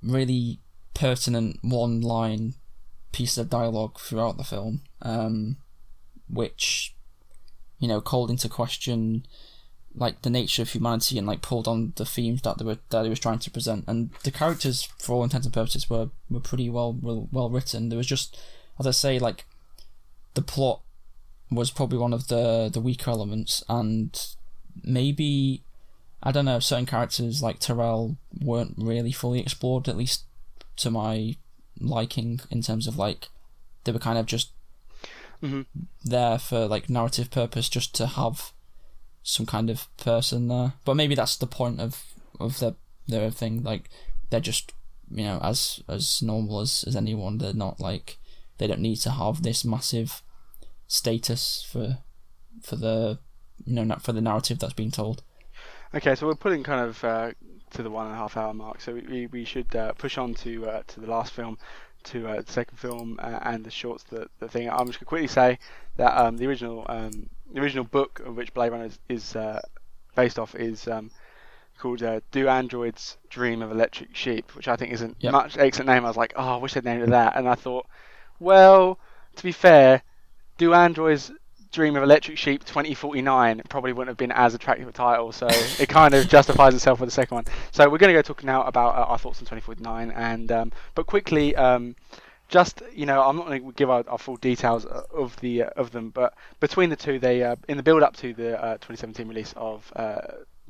really pertinent one line pieces of dialogue throughout the film, um, which you know called into question like the nature of humanity and like pulled on the themes that they were that he was trying to present. And the characters, for all intents and purposes, were were pretty well well, well written. There was just, as I say, like the plot was probably one of the the weaker elements, and maybe I don't know certain characters like Tyrell weren't really fully explored, at least to my liking, in terms of like they were kind of just Mhm. there for like narrative purpose, just to have some kind of person there. But maybe that's the point of of the their thing. Like they're just you know as as normal as as anyone. They're not like they don't need to have this massive status for for the you know not for the narrative that's being told. Okay, so we're putting kind of uh, to the one and a half hour mark, so we, we, should uh, push on to uh, to the last film, to uh, the second film uh, and the shorts. The, the thing I'm just gonna quickly say that um, the original um, the original book of which Blade Runner is, is uh, based off is um, called uh, "Do Androids Dream of Electric Sheep," which I think is a Yep. much excellent name. I was like, oh, I wish they'd named it that, and I thought, well, to be fair, "Do Androids Dream of Electric Sheep 2049 probably wouldn't have been as attractive a title, so it kind of justifies itself with the second one. So we're going to go talk now about uh, our thoughts on 2049, and um, but quickly, um, just you know, I'm not going to give our, our, full details of the uh, of them, but between the two, they uh, in the build up to the uh, 2017 release of uh,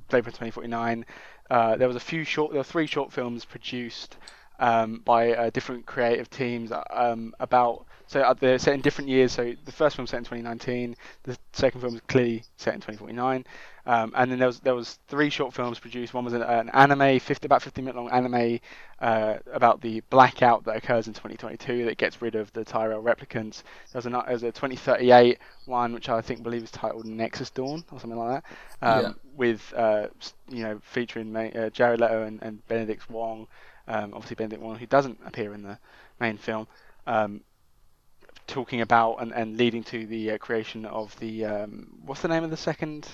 Blade Runner 2049, uh, there was a few short, there were three short films produced um, by uh, different creative teams um, about so uh, they're set in different years. So the first film set in 2019, the second film was clearly set in 2049, um, and then there was there was three short films produced. One was an, an anime, 50 about 50 minute long anime uh, about the blackout that occurs in 2022 that gets rid of the Tyrell replicants. There was a, there was a 2038 one which I think believe is titled Nexus Dawn or something like that, um, yeah. with uh, you know featuring uh, Jared Leto and, and Benedict Wong. Um, obviously Benedict Wong who doesn't appear in the main film. Um, talking about and, and leading to the uh, creation of the um, what's the name of the second?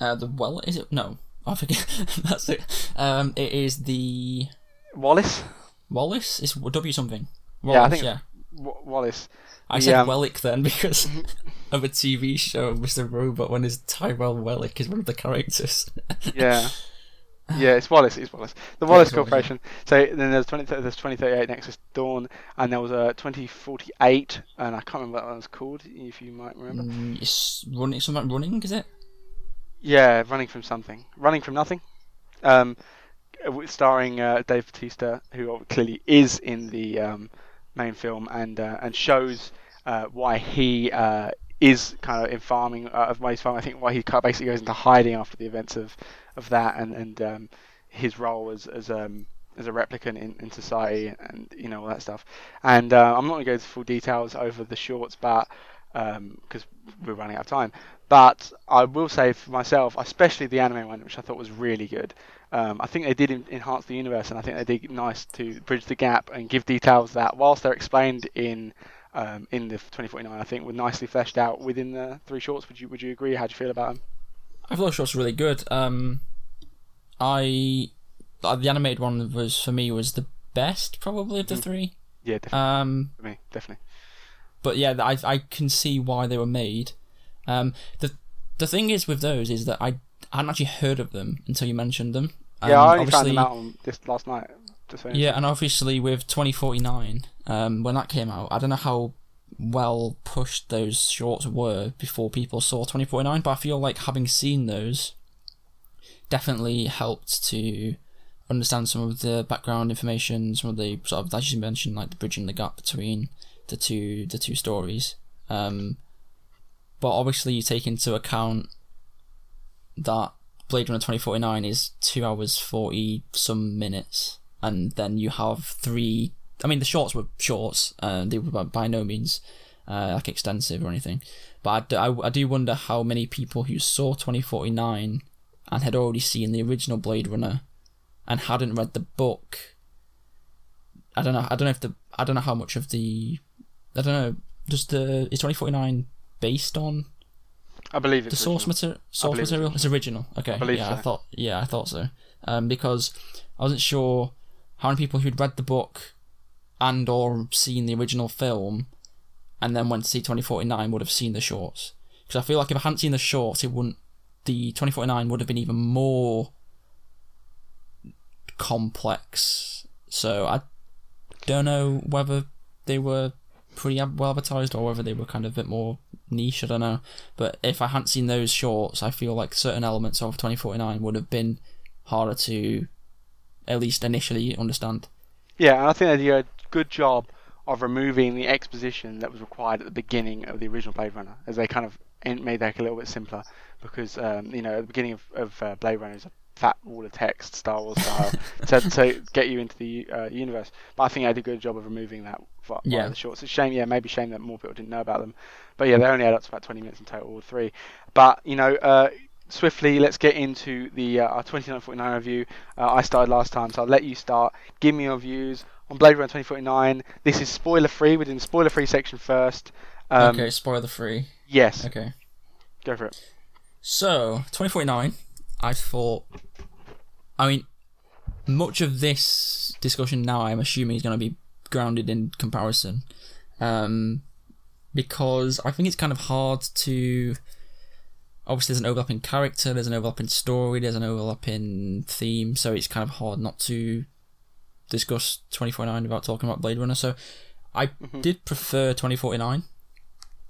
Uh, the well, is it no? I forget. That's it. Um, it is the Wallace. Wallace is W something. Wallace, yeah, I think yeah. W- Wallace. I the, said um... Wellick then because of a TV show, Mr. Robot, when his Tyrell Wellick is one of the characters. yeah. Yeah, it's Wallace. It's Wallace. The Wallace Corporation. Wallace. So then there's 20, there's 2038 Nexus Dawn, and there was a 2048, and I can't remember what that was called. If you might remember. Mm, it's running. Something running, is it? Yeah, running from something. Running from nothing. Um, starring uh, Dave Bautista, who clearly is in the um, main film, and uh, and shows uh, why he uh, is kind of in farming uh, of he's farming. I think why he basically goes into hiding after the events of of that and and um, his role as as um, as a replicant in, in society and you know all that stuff. And uh, I'm not going to go into full details over the shorts, but because um, we're running out of time. But I will say for myself, especially the anime one, which I thought was really good. Um, I think they did enhance the universe, and I think they did nice to bridge the gap and give details that, whilst they're explained in um, in the 2049, I think were nicely fleshed out within the three shorts. Would you would you agree? How do you feel about them? I thought the shorts were really good. Um, I uh, the animated one was for me was the best probably of the mm. three. Yeah, definitely. Um, for me, definitely. But yeah, I I can see why they were made. Um, the the thing is with those is that I I hadn't actually heard of them until you mentioned them. Yeah, um, I only found them out on this last night. Yeah, and obviously with 2049, um, when that came out, I don't know how well pushed those shorts were before people saw 2049, but I feel like having seen those definitely helped to understand some of the background information, some of the sort of as you mentioned, like the bridging the gap between the two the two stories. Um, but obviously, you take into account that Blade Runner 2049 is two hours forty some minutes, and then you have three. I mean, the shorts were shorts, and they were by no means uh, like extensive or anything. But I, I, I do wonder how many people who saw 2049 and had already seen the original Blade Runner and hadn't read the book. I don't know. I don't know if the. I don't know how much of the. I don't know. Does the is 2049 based on? I believe it's the source material. Source material is original. Okay. I yeah, so. I thought. Yeah, I thought so. Um, because I wasn't sure how many people who'd read the book and or seen the original film and then went to see 2049 would have seen the shorts. Because I feel like if I hadn't seen the shorts, it wouldn't. The 2049 would have been even more complex. So I don't know whether they were pretty well advertised or whether they were kind of a bit more niche. I don't know. But if I hadn't seen those shorts, I feel like certain elements of 2049 would have been harder to at least initially understand. Yeah, I think they did a good job of removing the exposition that was required at the beginning of the original Blade Runner, as they kind of made that a little bit simpler. Because um, you know, at the beginning of, of uh, Blade Runner is a fat wall of text, Star Wars style, to, to get you into the uh, universe. But I think they did a good job of removing that via yeah. the shorts. It's a shame, yeah, maybe shame that more people didn't know about them. But yeah, they only add up to about 20 minutes in total, all three. But you know, uh, swiftly, let's get into the uh, our 2949 review. Uh, I started last time, so I'll let you start. Give me your views on Blade Runner 2049. This is spoiler free. We're doing the spoiler free section first. Um, okay, spoiler free. Yes. Okay. Go for it. So, 2049, I thought. I mean, much of this discussion now, I'm assuming, is going to be grounded in comparison. Um, because I think it's kind of hard to. Obviously, there's an overlap in character, there's an overlap in story, there's an overlap in theme, so it's kind of hard not to discuss 2049 without talking about Blade Runner. So I did prefer 2049.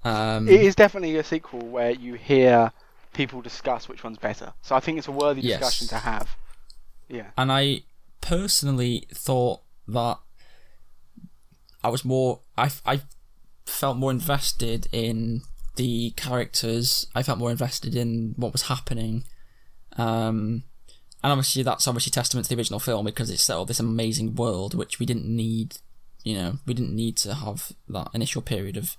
Um, It is definitely a sequel where you hear people discuss which one's better. So I think it's a worthy Yes. discussion to have. Yeah. and I personally thought that I was more I, I felt more invested in the characters I felt more invested in what was happening um and obviously that's obviously testament to the original film because it set up this amazing world which we didn't need you know we didn't need to have that initial period of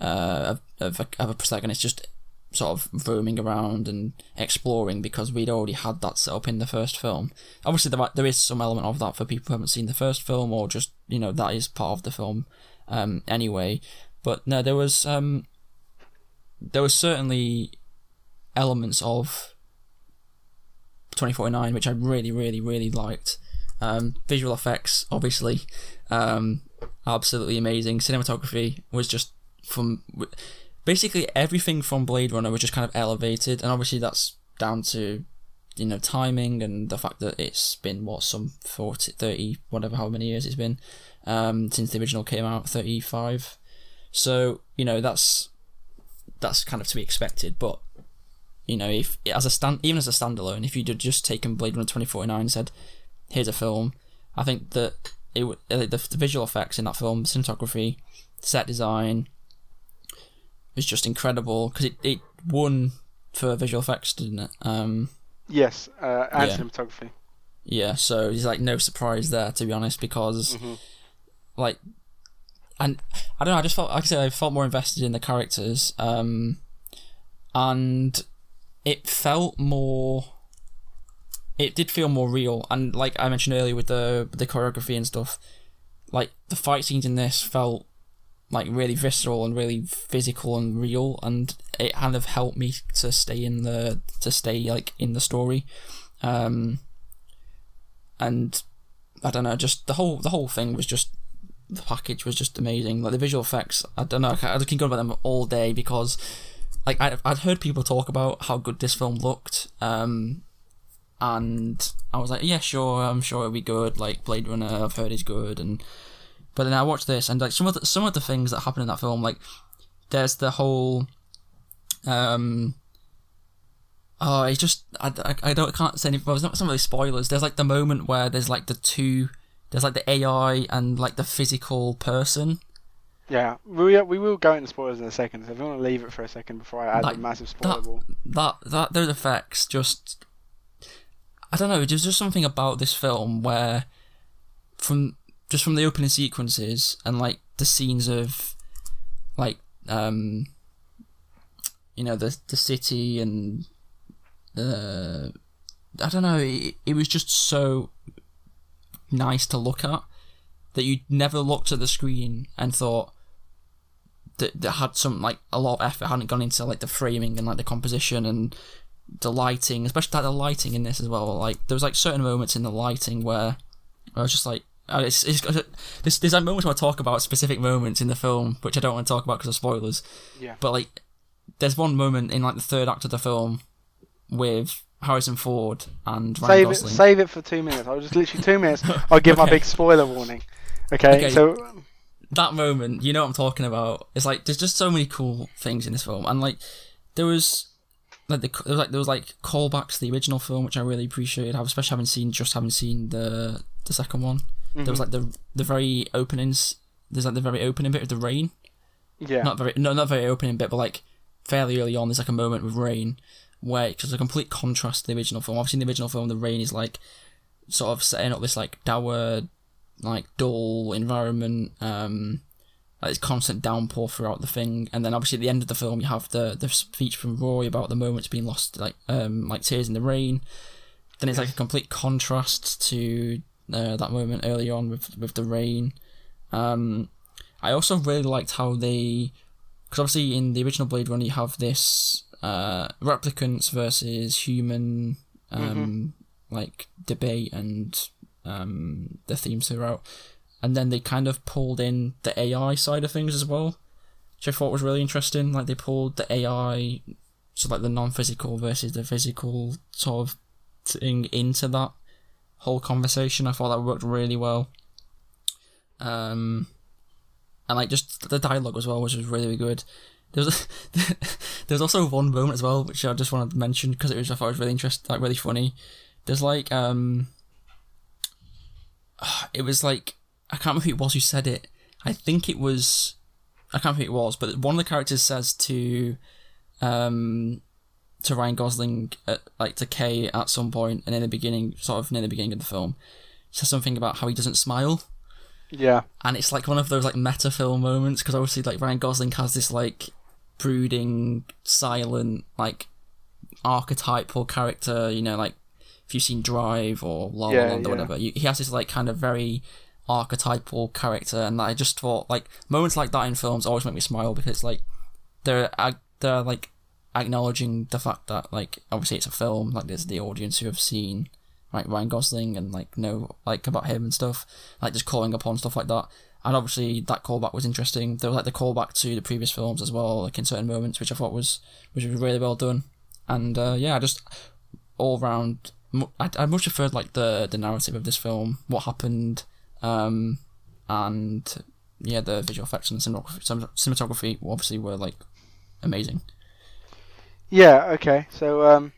uh of, of, a, of a protagonist just sort of roaming around and exploring because we'd already had that set up in the first film. Obviously, there, there is some element of that for people who haven't seen the first film, or just you know that is part of the film um, anyway. But no, there was um, there were certainly elements of 2049 which I really, really, really liked. Um, visual effects, obviously, um, absolutely amazing. Cinematography was just from basically everything from Blade Runner was just kind of elevated, and obviously that's down to you know timing and the fact that it's been what some 40, 30, whatever, how many years it's been um, since the original came out, thirty five. So you know that's that's kind of to be expected, but you know if as a stand even as a standalone, if you'd just taken Blade Runner twenty forty nine and said, "Here's a film," I think that it would uh, the, the visual effects in that film, cinematography, set design was just incredible because it, it won for visual effects, didn't it? Um, Yes, uh, and Yeah. cinematography. yeah, so it's like no surprise there to be honest because hmm like and I don't know, I just felt like I said I felt more invested in the characters, um, and it felt more. It did feel more real, and like I mentioned earlier with the the choreography and stuff, like the fight scenes in this felt like really visceral and really physical and real, and it kind of helped me to stay in the to stay like in the story, um, and I don't know, just the whole the whole thing was just the package was just amazing. Like the visual effects, I don't know, I can, I can go about them all day because, like, I, I'd heard people talk about how good this film looked, um, and I was like, yeah, sure, I'm sure it'll be good. Like Blade Runner, I've heard is good, and but then I watched this and like some of the, some of the things that happen in that film, like there's the whole, um. Oh, it's just I, I, I don't I can't say any. Well, it's not some of the spoilers. There's like the moment where there's like the two there's like the AI and like the physical person. Yeah, we we will go into spoilers in a second. So if you want to leave it for a second before I add Like, the massive spoiler ball. That that those effects just I don't know, there's just something about this film where from just from the opening sequences and like the scenes of like um you know the the city and the I don't know, it, it was just so nice to look at that you never looked at the screen and thought that, that had some like a lot of effort hadn't gone into like the framing and like the composition and the lighting, especially like the lighting in this as well. Like there was like certain moments in the lighting where I was just like, oh, it's, it's uh, there's there's like moments where I talk about specific moments in the film which I don't want to talk about because of spoilers. Yeah. But like, there's one moment in like the third act of the film with Harrison Ford and Ryan Save it, Gosling. save it for two minutes. I was just literally two minutes. I'll give my big spoiler warning. Okay, Okay. so that moment, you know what I'm talking about. It's like there's just so many cool things in this film, and like there was like the, there was like there was like callbacks to the original film, which I really appreciated. I've especially having seen just having seen the the second one. There Mm-hmm. was like the the very openings. There's like the very opening bit of the rain. yeah, Not very no not very opening bit, but like fairly early on. There's like a moment with rain where it's just a complete contrast to the original film. Obviously, in the original film, the rain is like sort of setting up this like dour, like dull environment. Um, like it's constant downpour throughout the thing, and then obviously at the end of the film, you have the the speech from Roy about the moments being lost, like um like tears in the rain. Then it's like a complete contrast to uh, that moment earlier on with with the rain. Um, I also really liked how they, because obviously in the original Blade Runner you have this uh, replicants versus human um, like debate and um, the themes throughout, and then they kind of pulled in the AI side of things as well, which I thought was really interesting. Like they pulled the AI, so like the non-physical versus the physical sort of thing into that whole conversation. I thought that worked really well. Um, and like just the dialogue as well, which was really, really good. There was there's also one moment as well, which I just wanted to mention because it was I thought it was really interesting, like really funny. There's like um, it was like I can't remember who it was who said it. I think it was I can't remember who it was, but one of the characters says to um to Ryan Gosling, at, like to Kay at some point, and in the beginning, sort of near the beginning of the film, says something about how he doesn't smile. Yeah. And it's like one of those like meta film moments because obviously like Ryan Gosling has this like brooding, silent, like archetypal character. You know, like if you've seen Drive or La La Yeah, Land or yeah. whatever, you, he has this like kind of very archetypal character, and I just thought like moments like that in films always make me smile because like they're they're like acknowledging the fact that like obviously it's a film, like there's the audience who have seen like Ryan Gosling and like know like about him and stuff, like just calling upon stuff like that. And obviously that callback was interesting. There was like the callback to the previous films as well, like in certain moments, which I thought was which was really well done. And uh, yeah, just all round, I, I much preferred like the the narrative of this film, what happened, um, and yeah, the visual effects and cinematography, cinematography obviously were like amazing. Yeah. Okay. So um,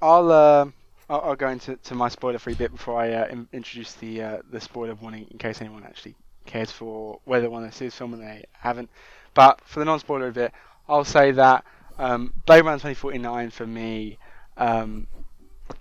I'll um, I'll, go into to my spoiler-free bit before I uh, in, introduce the uh, the spoiler warning in case anyone actually cares for whether they want to see this film and they haven't. But for the non-spoiler bit, I'll say that um, Blade Runner 2049 for me um,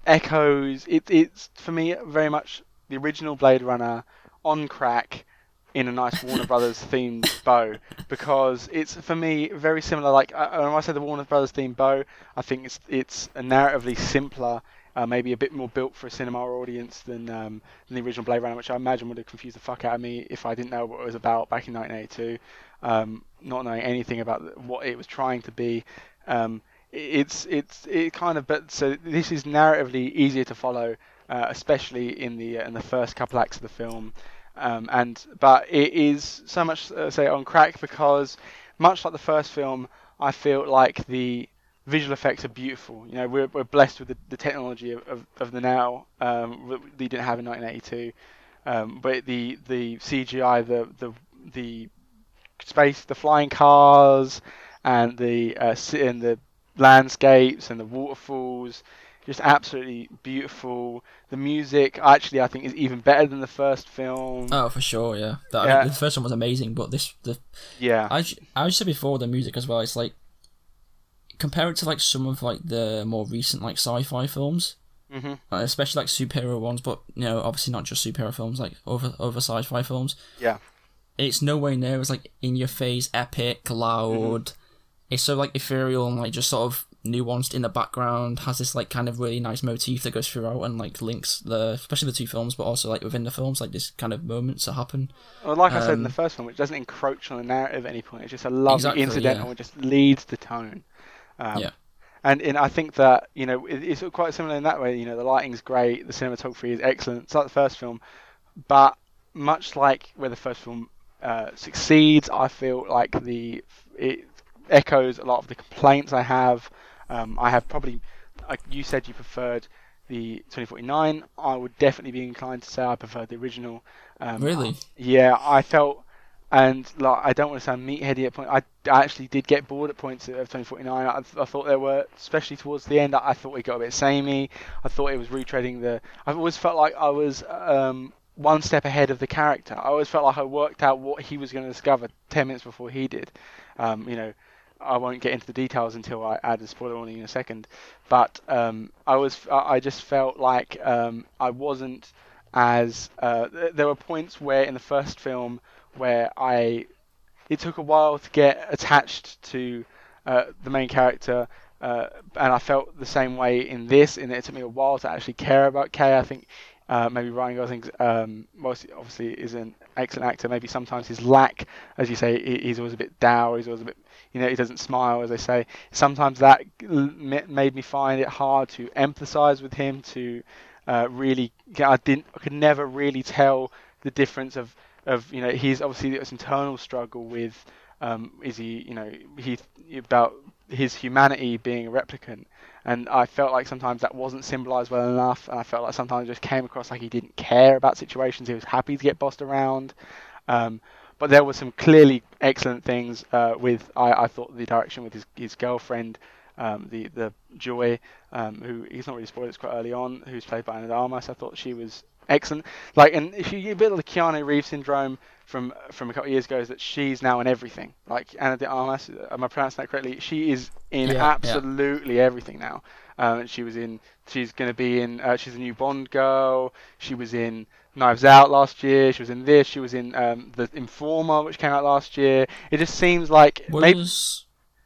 echoes. It, it's for me very much the original Blade Runner on crack in a nice Warner Brothers themed bow because it's for me very similar. Like uh, when I say the Warner Brothers themed bow, I think it's it's a narratively simpler, uh, maybe a bit more built for a cinema audience than um, than the original Blade Runner, which I imagine would have confused the fuck out of me if I didn't know what it was about back in 1982, um, not knowing anything about what it was trying to be. Um, it's it's it kind of but so this is narratively easier to follow, uh, especially in the uh, in the first couple acts of the film. Um, and but it is so much uh, say on crack because much like the first film, I feel like the visual effects are beautiful. You know, we're, we're blessed with the, the technology of, of, of the now um, that we didn't have in 1982. Um, but the the CGI, the the the space, the flying cars, and the uh, and the landscapes and the waterfalls, just absolutely beautiful. The music, actually, I think is even better than the first film. Oh, for sure, yeah. That, I mean, the first one was amazing, but this the yeah. I I said before the music as well. It's like compare it to like some of like the more recent like sci-fi films, hmm uh, especially like superhero ones. But you know, obviously not just superhero films, like other other sci-fi films. Yeah. It's nowhere near as like in your face, epic, loud. It's so like ethereal and like just sort of nuanced in the background. Has this like kind of really nice motif that goes throughout and like links the especially the two films, but also like within the films, like this kind of moments that happen. Well, like I said in the Um, first one, which doesn't encroach on the narrative at any point. It's just a lovely Exactly, incidental. yeah. It just leads the tone. Um, Yeah. And, and I think that you know it, it's quite similar in that way. You know, the lighting's great, the cinematography is excellent. It's like the first film, but much like where the first film uh, succeeds, I feel like the it echoes a lot of the complaints I have. Um, I have probably, like you said, you preferred the 2049. I would definitely be inclined to say I preferred the original. Um, Really? yeah, I felt, and like I don't want to sound meatheady at point. I, I actually did get bored at points of 2049. I, I thought there were, especially towards the end, I, I thought it got a bit samey. I thought it was retreading the. I always felt like I was um, one step ahead of the character. I always felt like I worked out what he was going to discover ten minutes before he did. Um, you know, I won't get into the details until I add a spoiler warning in a second. But um, I was, I just felt like um, I wasn't as. Uh, there were points where in the first film where I, it took a while to get attached to uh, the main character. Uh, and I felt the same way in this, in that it took me a while to actually care about Kay. I think uh, maybe Ryan Gosling, um, most obviously is an excellent actor. Maybe sometimes his lack, as you say, he's always a bit dour. He's always a bit, you know, he doesn't smile, as they say. Sometimes that made me find it hard to empathise with him. To uh, really, I didn't, I could never really tell the difference of, of you know, he's obviously this internal struggle with, um, is he, you know, he about his humanity being a replicant and I felt like sometimes that wasn't symbolized well enough, and I felt like sometimes it just came across like he didn't care about situations. He was happy to get bossed around, um, but there were some clearly excellent things uh, with I, I thought the direction with his his girlfriend, um, the the Joy, um, who he's not really spoiled it's quite early on, who's played by de Armas. I thought she was excellent. Like, and if you a bit of the Keanu Reeves syndrome from from a couple of years ago, is that she's now in everything. Like Ana de Armas, am I pronouncing that correctly? She is in Yeah, yeah. absolutely everything now. Um, and she was in. She's going to be in. Uh, she's a new Bond girl. She was in Knives Out last year. She was in this. She was in um, the Informer, which came out last year. It just seems like Was maybe.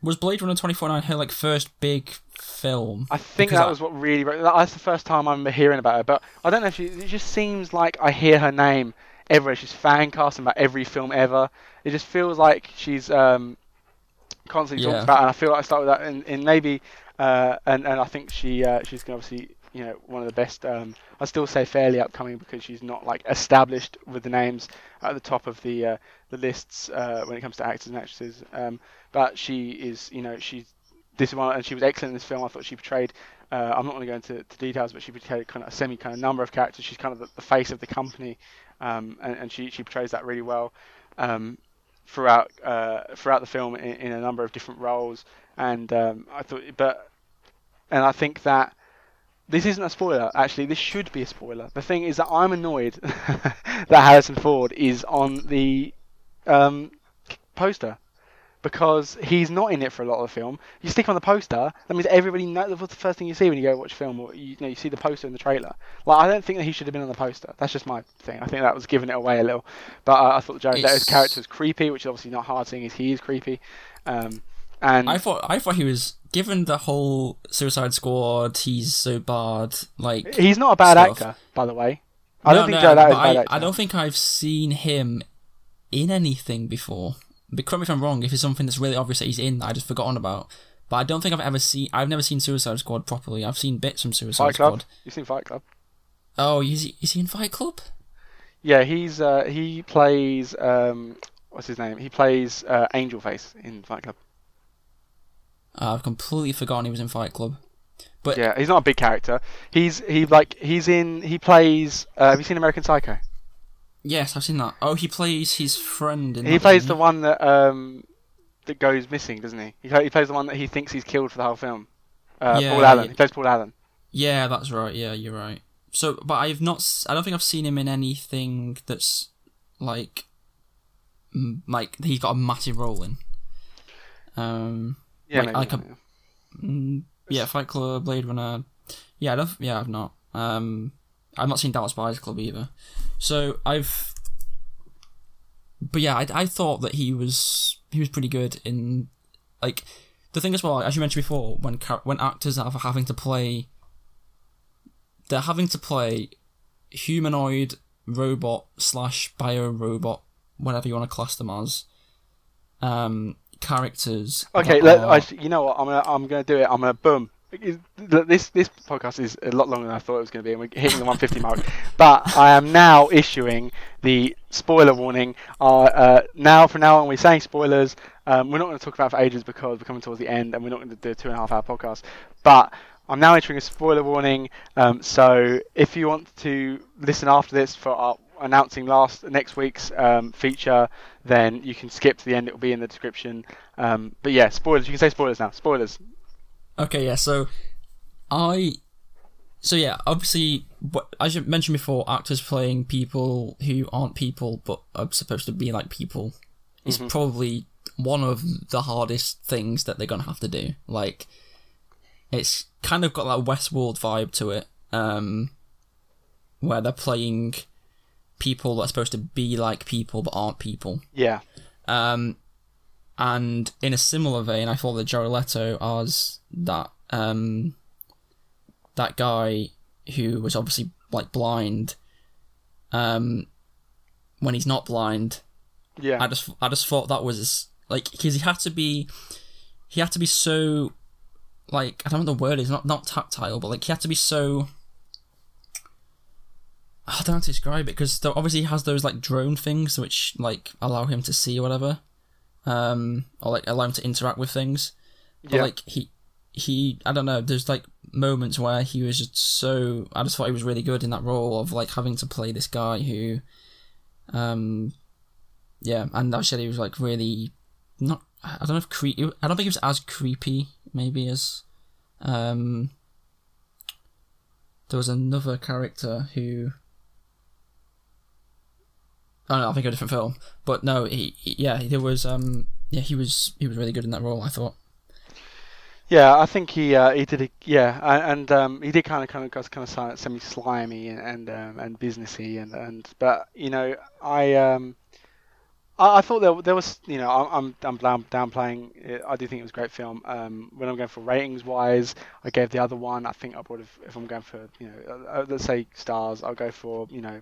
Was Blade Runner twenty forty nine her like first big film? I think because that I- was what really. That's the first time I'm hearing about her. But I don't know if she. It just seems like I hear her name everywhere. She's fan casting about every film ever. It just feels like she's um, constantly Yeah. talked about, and I feel like I start with that. And, and maybe, uh, and and I think she uh, she's gonna obviously you know one of the best. Um, I still say fairly upcoming because she's not like established with the names at the top of the uh, the lists uh, when it comes to actors and actresses. Um, but she is you know she's this one and she was excellent in this film. I thought she portrayed. Uh, I'm not going to go into to details, but she portrayed kind of a semi kind of number of characters. She's kind of the, the face of the company, um, and, and she she portrays that really well um, throughout uh, throughout the film in, in a number of different roles. And um, I thought, but and I think that this isn't a spoiler. Actually, this should be a spoiler. The thing is that I'm annoyed that Harrison Ford is on the um, poster because he's not in it for a lot of the film. You stick on the poster, that means everybody knows what's the first thing you see when you go watch film, or you, you know you see the poster in the trailer. Like I don't think that he should have been on the poster. That's just my thing. I think that was giving it away a little. But uh, I thought Jared Leto's character was creepy, which is obviously not hard seeing as he is creepy. Um, and I thought I thought he was given the whole Suicide Squad. He's so bad. Like he's not a bad stuff. actor, by the way. I no, don't think no, Jared Leto's but a bad I, actor. I don't think I've seen him in anything before. But correct me if I'm wrong. If it's something that's really obvious that he's in that I just forgotten about. But I don't think I've ever seen. I've never seen Suicide Squad properly. I've seen bits from Suicide Fight Club. Squad. You've seen Fight Club? Oh, is he, is he in Fight Club? Yeah, he's uh, he plays um, what's his name? He plays uh, Angel Face in Fight Club. Uh, I've completely forgotten he was in Fight Club. But Yeah, he's not a big character. He's he like he's in he plays. Uh, have you seen American Psycho? yes, I've seen that. Oh, he plays his friend in. He that, plays the one that um that goes missing, doesn't he? He, he plays the one that he thinks he's killed for the whole film. Uh, Yeah, Paul Allen. yeah. He plays Paul Allen. Yeah, that's right. Yeah, you're right. So, but I've not. I don't think I've seen him in anything that's like, like he's got a massive role in. Um. Yeah, Like- like a- yeah. mm, Yeah, Fight Club, Blade Runner. Yeah, i've not yeah, I've not. Um, I've not seen Dallas Buyers Club either. So I've. But yeah, I, I thought that he was he was pretty good in like the thing as well as you mentioned before when when actors are having to play they're having to play humanoid robot slash bio robot whatever you want to class them as um characters Okay, let, are- I, you know what? I'm gonna I'm gonna do it. I'm gonna boom. This this podcast is a lot longer than I thought it was going to be, and we're hitting the 150 mark. But I am now issuing the spoiler warning. Uh, uh, now, from now on, we're saying spoilers. Um, we're not going to talk about for ages because we're coming towards the end, and we're not going to do a two and a half hour podcast. But I'm now issuing a spoiler warning. Um, so if you want to listen after this for our announcing last next week's um, feature, then you can skip to the end. It will be in the description. Um, but yeah, spoilers. You can say spoilers now. Spoilers. Okay, yeah. So, I, so yeah, obviously, what, as you mentioned before, actors playing people who aren't people but are supposed to be like people is probably one of the hardest things that they're gonna have to do. Like, it's kind of got that Westworld vibe to it, um, where they're playing people that are supposed to be like people but aren't people. Yeah. Um, and in a similar vein, I thought that Jared Leto as that um, that guy who was obviously like blind. Um, when he's not blind, Yeah. I just I just thought that was like because he had to be he had to be so like I don't know what the word is not not tactile, but like he had to be so. I don't know how to describe it because obviously he has those like drone things which like allow him to see or whatever, um, or like allow him to interact with things. But Yeah. like he he I don't know. There's like moments where he was just so. I just thought he was really good in that role of like having to play this guy who, um, yeah, and I said he was like really not. I don't know if cre- I don't think he was as creepy maybe as um. There was another character who. I. I think a different film, but no, he, he yeah, there was um yeah he was he was really good in that role. I thought. Yeah, I think he uh, he did yeah, and um, he did kind of kind of kind of semi slimy and and, um, and businessy and, and but you know I um I, I thought there there was you know I'm I'm down, downplaying it. I do think it was a great film. Um, when I'm going for ratings wise, I gave the other one. I think I would have if I'm going for you know uh, uh, let's say stars, I'll go for you know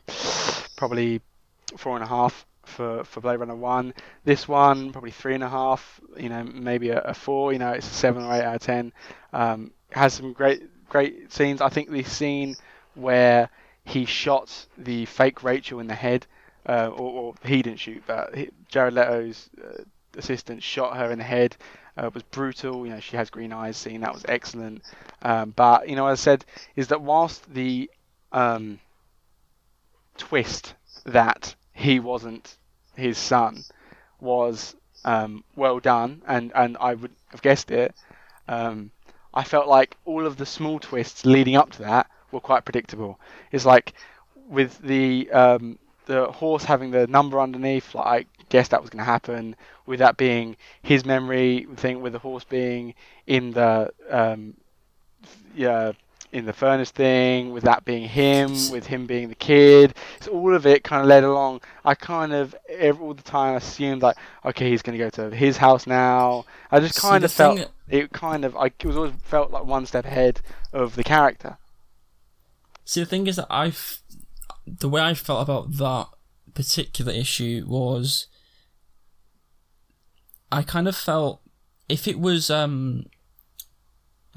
probably four and a half for, for Blade Runner 1. This one, probably 3.5, you know, maybe a, a 4, you know, it's a 7 or 8 out of 10. Um, has some great great scenes. I think the scene where he shot the fake Rachel in the head, uh, or, or, he didn't shoot, but he, Jared Leto's uh, assistant shot her in the head. Uh, was brutal. You know, she has green eyes. Scene that was excellent. Um, but you know, as I said, is that whilst the um, twist that he wasn't his son was um, well done, and, and I would have guessed it. Um, I felt like all of the small twists leading up to that were quite predictable. It's like with the um, the horse having the number underneath, like I guessed that was going to happen. With that being his memory thing, with the horse being in the um, yeah in the furnace thing, with that being him, with him being the kid. So all of it kind of led along. I kind of every, all the time assumed like, okay, he's going to go to his house now. I just kind of felt thing... it. Kind of, I was always felt like one step ahead of the character. See, the thing is that I, the way I felt about that particular issue was, I kind of felt if it was um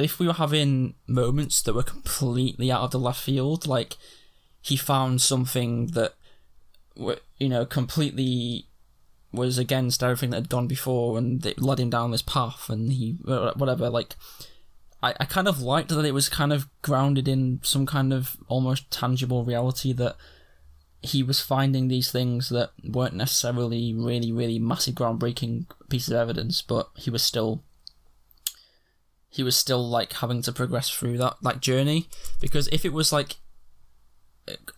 if we were having moments that were completely out of the left field, like he found something that, you know, completely was against everything that had gone before and it led him down this path and he, whatever, like, I, I kind of liked that it was kind of grounded in some kind of almost tangible reality that he was finding these things that weren't necessarily really, really massive groundbreaking pieces of evidence, but he was still he was still like having to progress through that like journey. Because if it was like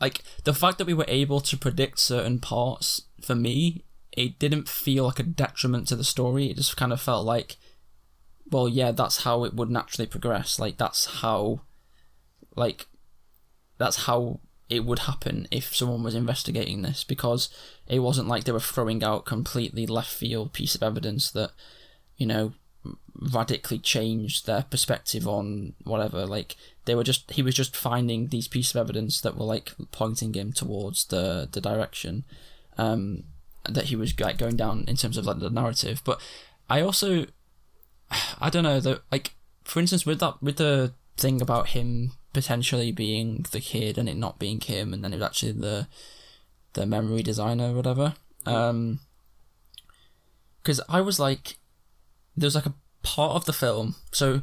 like the fact that we were able to predict certain parts for me it didn't feel like a detriment to the story. It just kind of felt like well yeah that's how it would naturally progress. Like that's how like that's how it would happen if someone was investigating this. Because it wasn't like they were throwing out completely left field piece of evidence that you know radically changed their perspective on whatever. Like they were just he was just finding these pieces of evidence that were like pointing him towards the the direction um, that he was like going down in terms of like the narrative. But I also I don't know that like for instance with that with the thing about him potentially being the kid and it not being him and then it was actually the the memory designer whatever. Um, because I was like, there's like a part of the film. So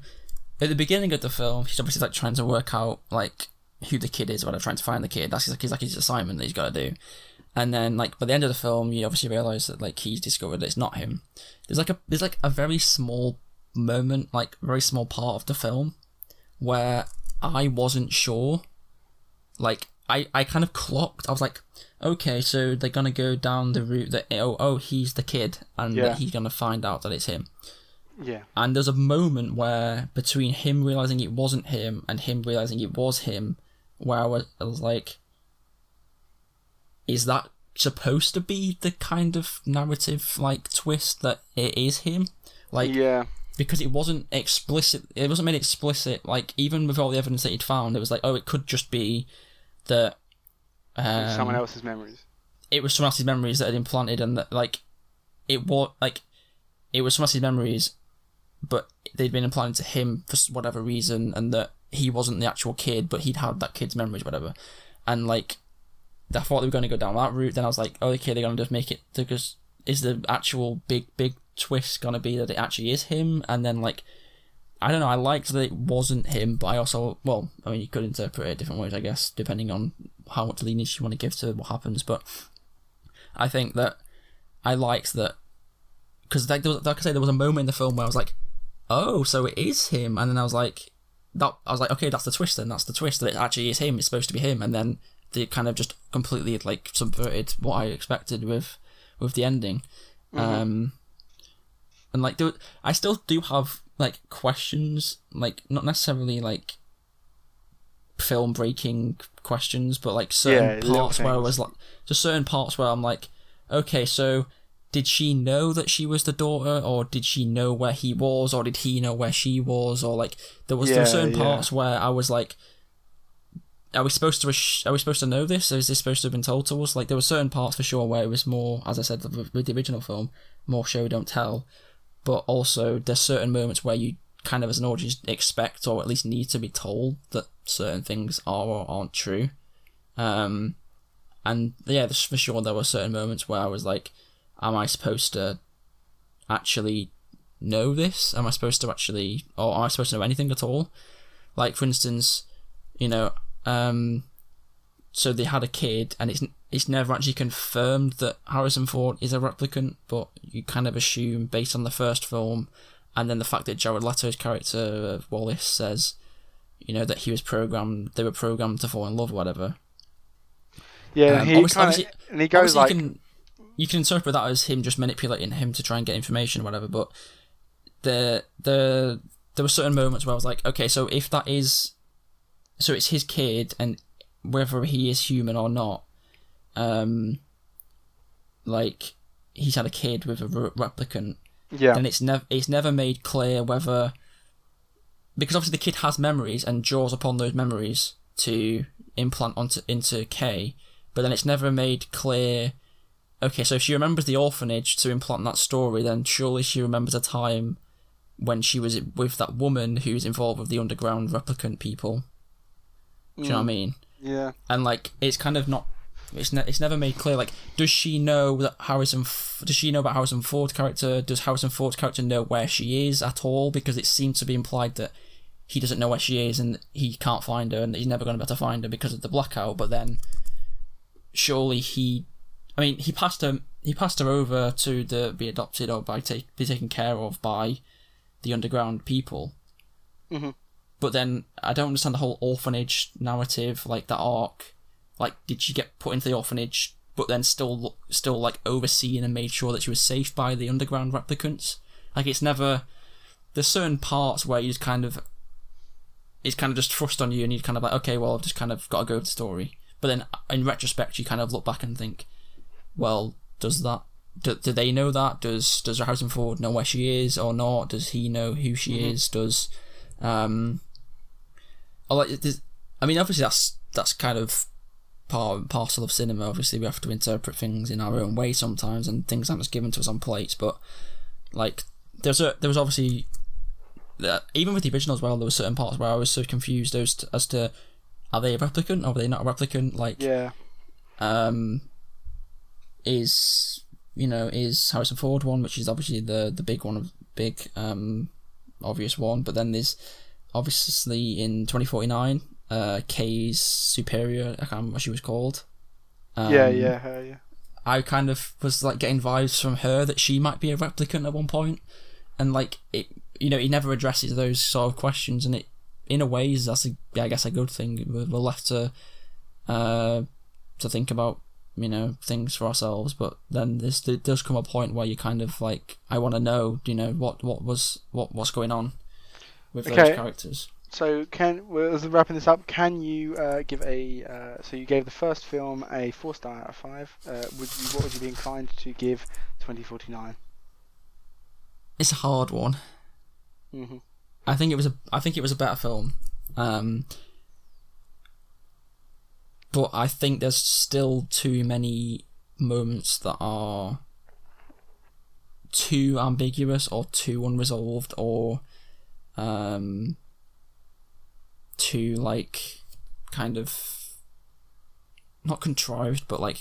at the beginning of the film, he's obviously like trying to work out like who the kid is, whatever, trying to find the kid. That's like his like his assignment that he's got to do. And then like by the end of the film, you obviously realise that like he's discovered that it's not him. There's like a there's like a very small moment, like very small part of the film, where I wasn't sure. Like I I kind of clocked. I was like, okay, so they're gonna go down the route that oh oh he's the kid, and yeah. that he's gonna find out that it's him. Yeah. And there's a moment where between him realizing it wasn't him and him realizing it was him, where I was, I was like, is that supposed to be the kind of narrative like twist that it is him? Like, yeah. Because it wasn't explicit, it wasn't made explicit. Like even with all the evidence that he'd found, it was like, oh, it could just be that um, someone else's memories. It was someone else's memories that had implanted, and that like it was like it was someone else's memories but they'd been implying to him for whatever reason, and that he wasn't the actual kid, but he'd had that kid's memories, whatever. And like, I thought they were going to go down that route. Then I was like, oh, okay, they're going to just make it because is the actual big big twist going to be that it actually is him? And then like, I don't know. I liked that it wasn't him, but I also well, I mean, you could interpret it different ways, I guess, depending on how much lenience you want to give to what happens. But I think that I liked that because like, there was- like I say, there was a moment in the film where I was like, "Oh, so it is him," and then I was like, "That," I was like, "Okay, that's the twist. Then that's the twist that it actually is him. It's supposed to be him." And then they kind of just completely like subverted what I expected with with the ending. Um, and like, do I still do have like questions, like not necessarily like film breaking questions, but like certain Yeah, parts where I was like, just certain parts where I'm like, okay, so did she know that she was the daughter, or did she know where he was, or did he know where she was, or like there was there were certain yeah. parts where I was like, are we supposed to are we supposed to know this? Or is this supposed to have been told to us? Like there were certain parts for sure where it was more, as I said with with the original film, more show don't tell, but also there's certain moments where you kind of as an audience expect or at least need to be told that certain things are or aren't true. Um, and yeah, for sure there were certain moments where I was like, am I supposed to actually know this? Am I supposed to actually, or am I supposed to know anything at all? Like for instance, you know, um, so they had a kid, and it's it's never actually confirmed that Harrison Ford is a replicant, but you kind of assume based on the first film, and then the fact that Jared Leto's character uh, Wallace says, you know, that he was programmed, they were programmed to fall in love, or whatever. Yeah, Um, he obviously- kind of obviously- and he goes like, can you can interpret that as him just manipulating him to try and get information or whatever. But the the there were certain moments where I was like, okay, so if that is, so it's his kid, and whether he is human or not, um, like he's had a kid with a re- replicant, yeah, then it's never it's never made clear whether because obviously the kid has memories and draws upon those memories to implant onto into K, but then it's never made clear. Okay, so if she remembers the orphanage to implant that story, then surely she remembers a time when she was with that woman who's involved with the underground replicant people. Do you know what I mm. mean? yeah, and like it's kind of not it's ne- it's never made clear like does she know that Harrison F- does she know about Harrison Ford's character does Harrison Ford's character know where she is at all because it seemed to be implied that he doesn't know where she is and he can't find her and he's never going to be able to find her because of the blackout but then surely he I mean he passed her he passed her over to the be adopted or by take be taken care of by the underground people Mhm. but then I don't understand the whole orphanage narrative, like that arc. Like, did she get put into the orphanage, but then still, still like overseen and made sure that she was safe by the underground replicants? Like, it's never. There's certain parts where you just kind of. It's kind of just thrust on you, and you're kind of like, okay, well, I've just kind of got to go with the story. But then, in retrospect, you kind of look back and think, well, does that do, do they know that? Does does Harrison Ford know where she is or not? Does he know who she is? Does um, I like there's- I mean, obviously that's that's kind of part and parcel of cinema. Obviously, we have to interpret things in our own way sometimes, and things aren't just given to us on plates. But like, there's a there was obviously uh, even with the original as well, there were certain parts where I was so confused as to, as to are they a replicant or are they not a replicant? Like, yeah, um, is you know is Harrison Ford one, which is obviously the the big one, of big um obvious one. But then there's obviously in 2049, uh, Kay's superior. I can't remember what she was called. Um, yeah, yeah, her, yeah. I kind of was like getting vibes from her that she might be a replicant at one point, and like it, you know, he never addresses those sort of questions, and it, in a way, is that's a, I guess a good thing. We're we're left to, uh, to think about you know things for ourselves, but then this there does come a point where you kind of like, I want to know, you know, what what was what what's going on with those characters. So, can well, as we're wrapping this up, can you uh, give a? Uh, so you gave the first film a four star out of five. Uh, would you? What would you be inclined to give 2049? It's a hard one. hmm I think it was a I think it was a better film. Um but I think there's still too many moments that are too ambiguous or too unresolved or um too like kind of not contrived but like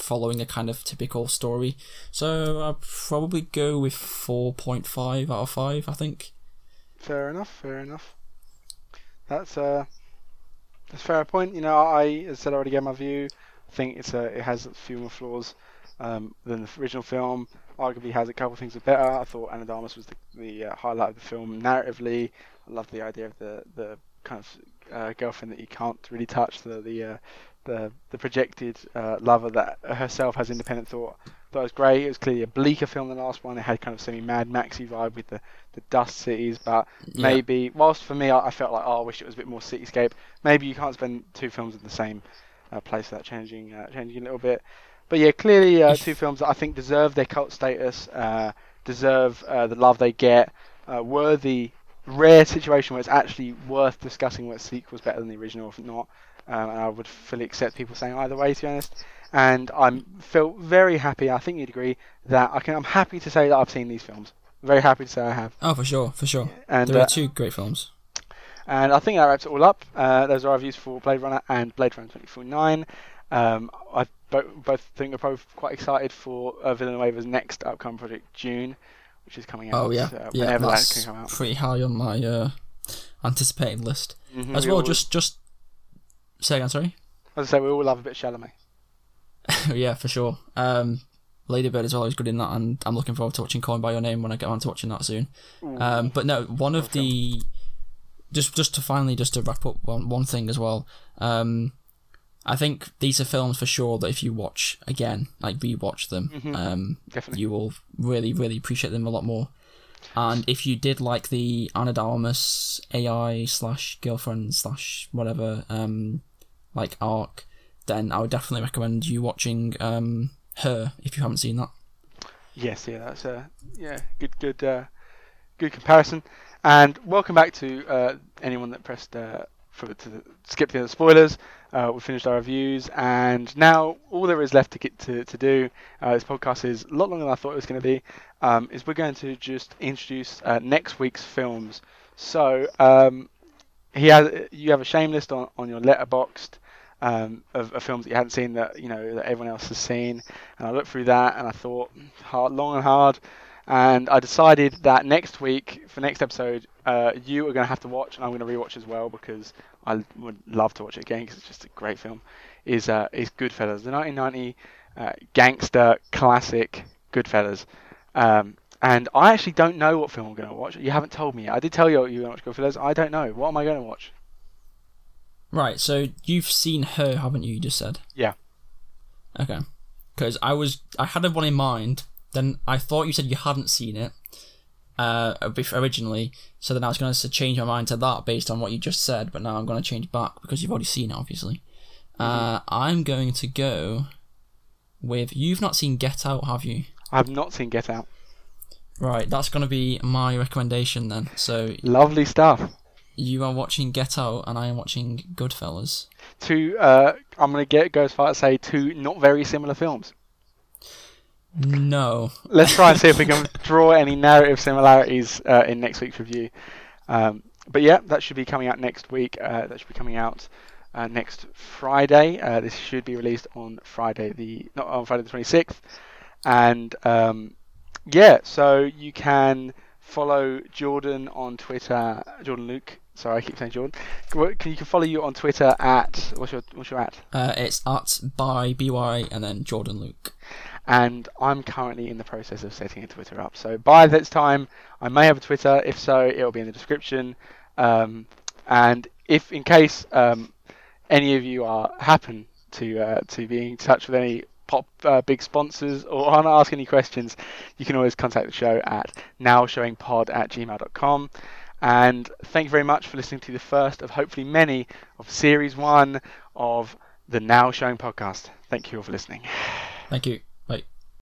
following a kind of typical story. So I'd probably go with 4.5 out of 5, I think. Fair enough. Fair enough. That's uh, that's a fair point. You know, I as said I already gave my view. I think it's a it has fewer flaws um, than the original film. Arguably has a couple of things that are better. I thought Ana de Armas was the, the uh, highlight of the film narratively. I love the idea of the the kind of uh, girlfriend that you can't really touch, the the uh, the, the projected uh, lover that herself has independent thought. That was great. It was clearly a bleaker film than the last one. It had kind of semi Mad Maxy vibe with the, the dust cities, but Yeah. maybe whilst for me I, I felt like oh I wish it was a bit more cityscape. Maybe you can't spend two films in the same uh, place without changing uh, changing a little bit. But yeah, clearly uh, two films that I think deserve their cult status, uh, deserve uh, the love they get, uh, worthy rare situation where it's actually worth discussing whether sequel's better than the original, if not. Um, and I would fully accept people saying either way, to be honest. And I'm feel very happy. I think you'd agree that I can. I'm happy to say that I've seen these films. Very happy to say I have. Oh, for sure, for sure. And There uh, are two great films. and I think that wraps it all up. Uh, those are our reviews for Blade Runner and Blade Runner 2049. Um, I bo- both think we're both quite excited for uh, Villeneuve's next upcoming project, Dune, which is coming out. Oh yeah, uh, yeah, whenever that that's can come out. pretty high on my uh, anticipated list. Mhm, As we well, all- just just say again, sorry. as I say, we all love a bit of Chalamet. yeah, for sure. Um, Lady Bird is always good in that, and I'm looking forward to watching Call Me by Your Name when I get around to watching that soon. Um, but no, one of the just just to finally just to wrap up one one thing as well. Um, I think these are films for sure that if you watch again, like rewatch them, Mhm. um, Definitely. you will really really appreciate them a lot more. And if you did like the Ana de Armas AI slash girlfriend slash whatever um, like arc, then I would definitely recommend you watching um, her if you haven't seen that. Yes, yeah, that's a yeah, good, good, uh, good comparison. And welcome back to uh, anyone that pressed uh, for to skip the other spoilers. Uh, we finished our reviews, and now all there is left to get to, to do. Uh, this podcast is a lot longer than I thought it was going to be. Um, is we're going to just introduce uh, next week's films. So um, he has you have a shame list on, on your Letterboxd um, of, of films that you hadn't seen that you know that everyone else has seen, and I looked through that and I thought hard, long and hard, and I decided that next week for next episode, uh, you are going to have to watch, and I'm going to rewatch as well because I would love to watch it again because it's just a great film. Is uh, is Goodfellas, the 1990 uh, gangster classic Goodfellas. Um, and I actually don't know what film I'm going to watch. You haven't told me. I did tell you you're going to watch Goodfellas. I don't know. What am I going to watch? Right, so you've seen her, haven't you? You just said. Yeah. Okay. Because I was, I had one in mind. Then I thought you said you hadn't seen it, uh, originally. So then I was going to change my mind to that based on what you just said. But now I'm going to change back because you've already seen it, obviously. Uh, I'm going to go with you've not seen Get Out, have you? I have not seen Get Out. Right, that's going to be my recommendation then. So Lovely stuff. You are watching Get Out, and I am watching Goodfellas. Two, uh, I'm going to get go as far as say two not very similar films. No, Let's try and see if we can draw any narrative similarities uh, in next week's review. Um, but yeah, that should be coming out next week. Uh, that should be coming out uh, next Friday. Uh, this should be released on Friday the not on Friday the 26th. And um, yeah, so you can follow Jordan on Twitter, Jordan Luke. Sorry, I keep saying Jordan. Can you can follow you on Twitter at what's your what's your at? uh, it's at by by and then Jordan Luke. and I'm currently in the process of setting a Twitter up. So by this time, I may have a Twitter. If so, it'll be in the description. Um, and if, in case um, any of you are happen to uh, to be in touch with any pop uh, big sponsors or want to ask any questions, you can always contact the show at nowshowingpod at gmail.com. And thank you very much for listening to the first of hopefully many of series one of the Now Showing podcast. Thank you all for listening. Thank you.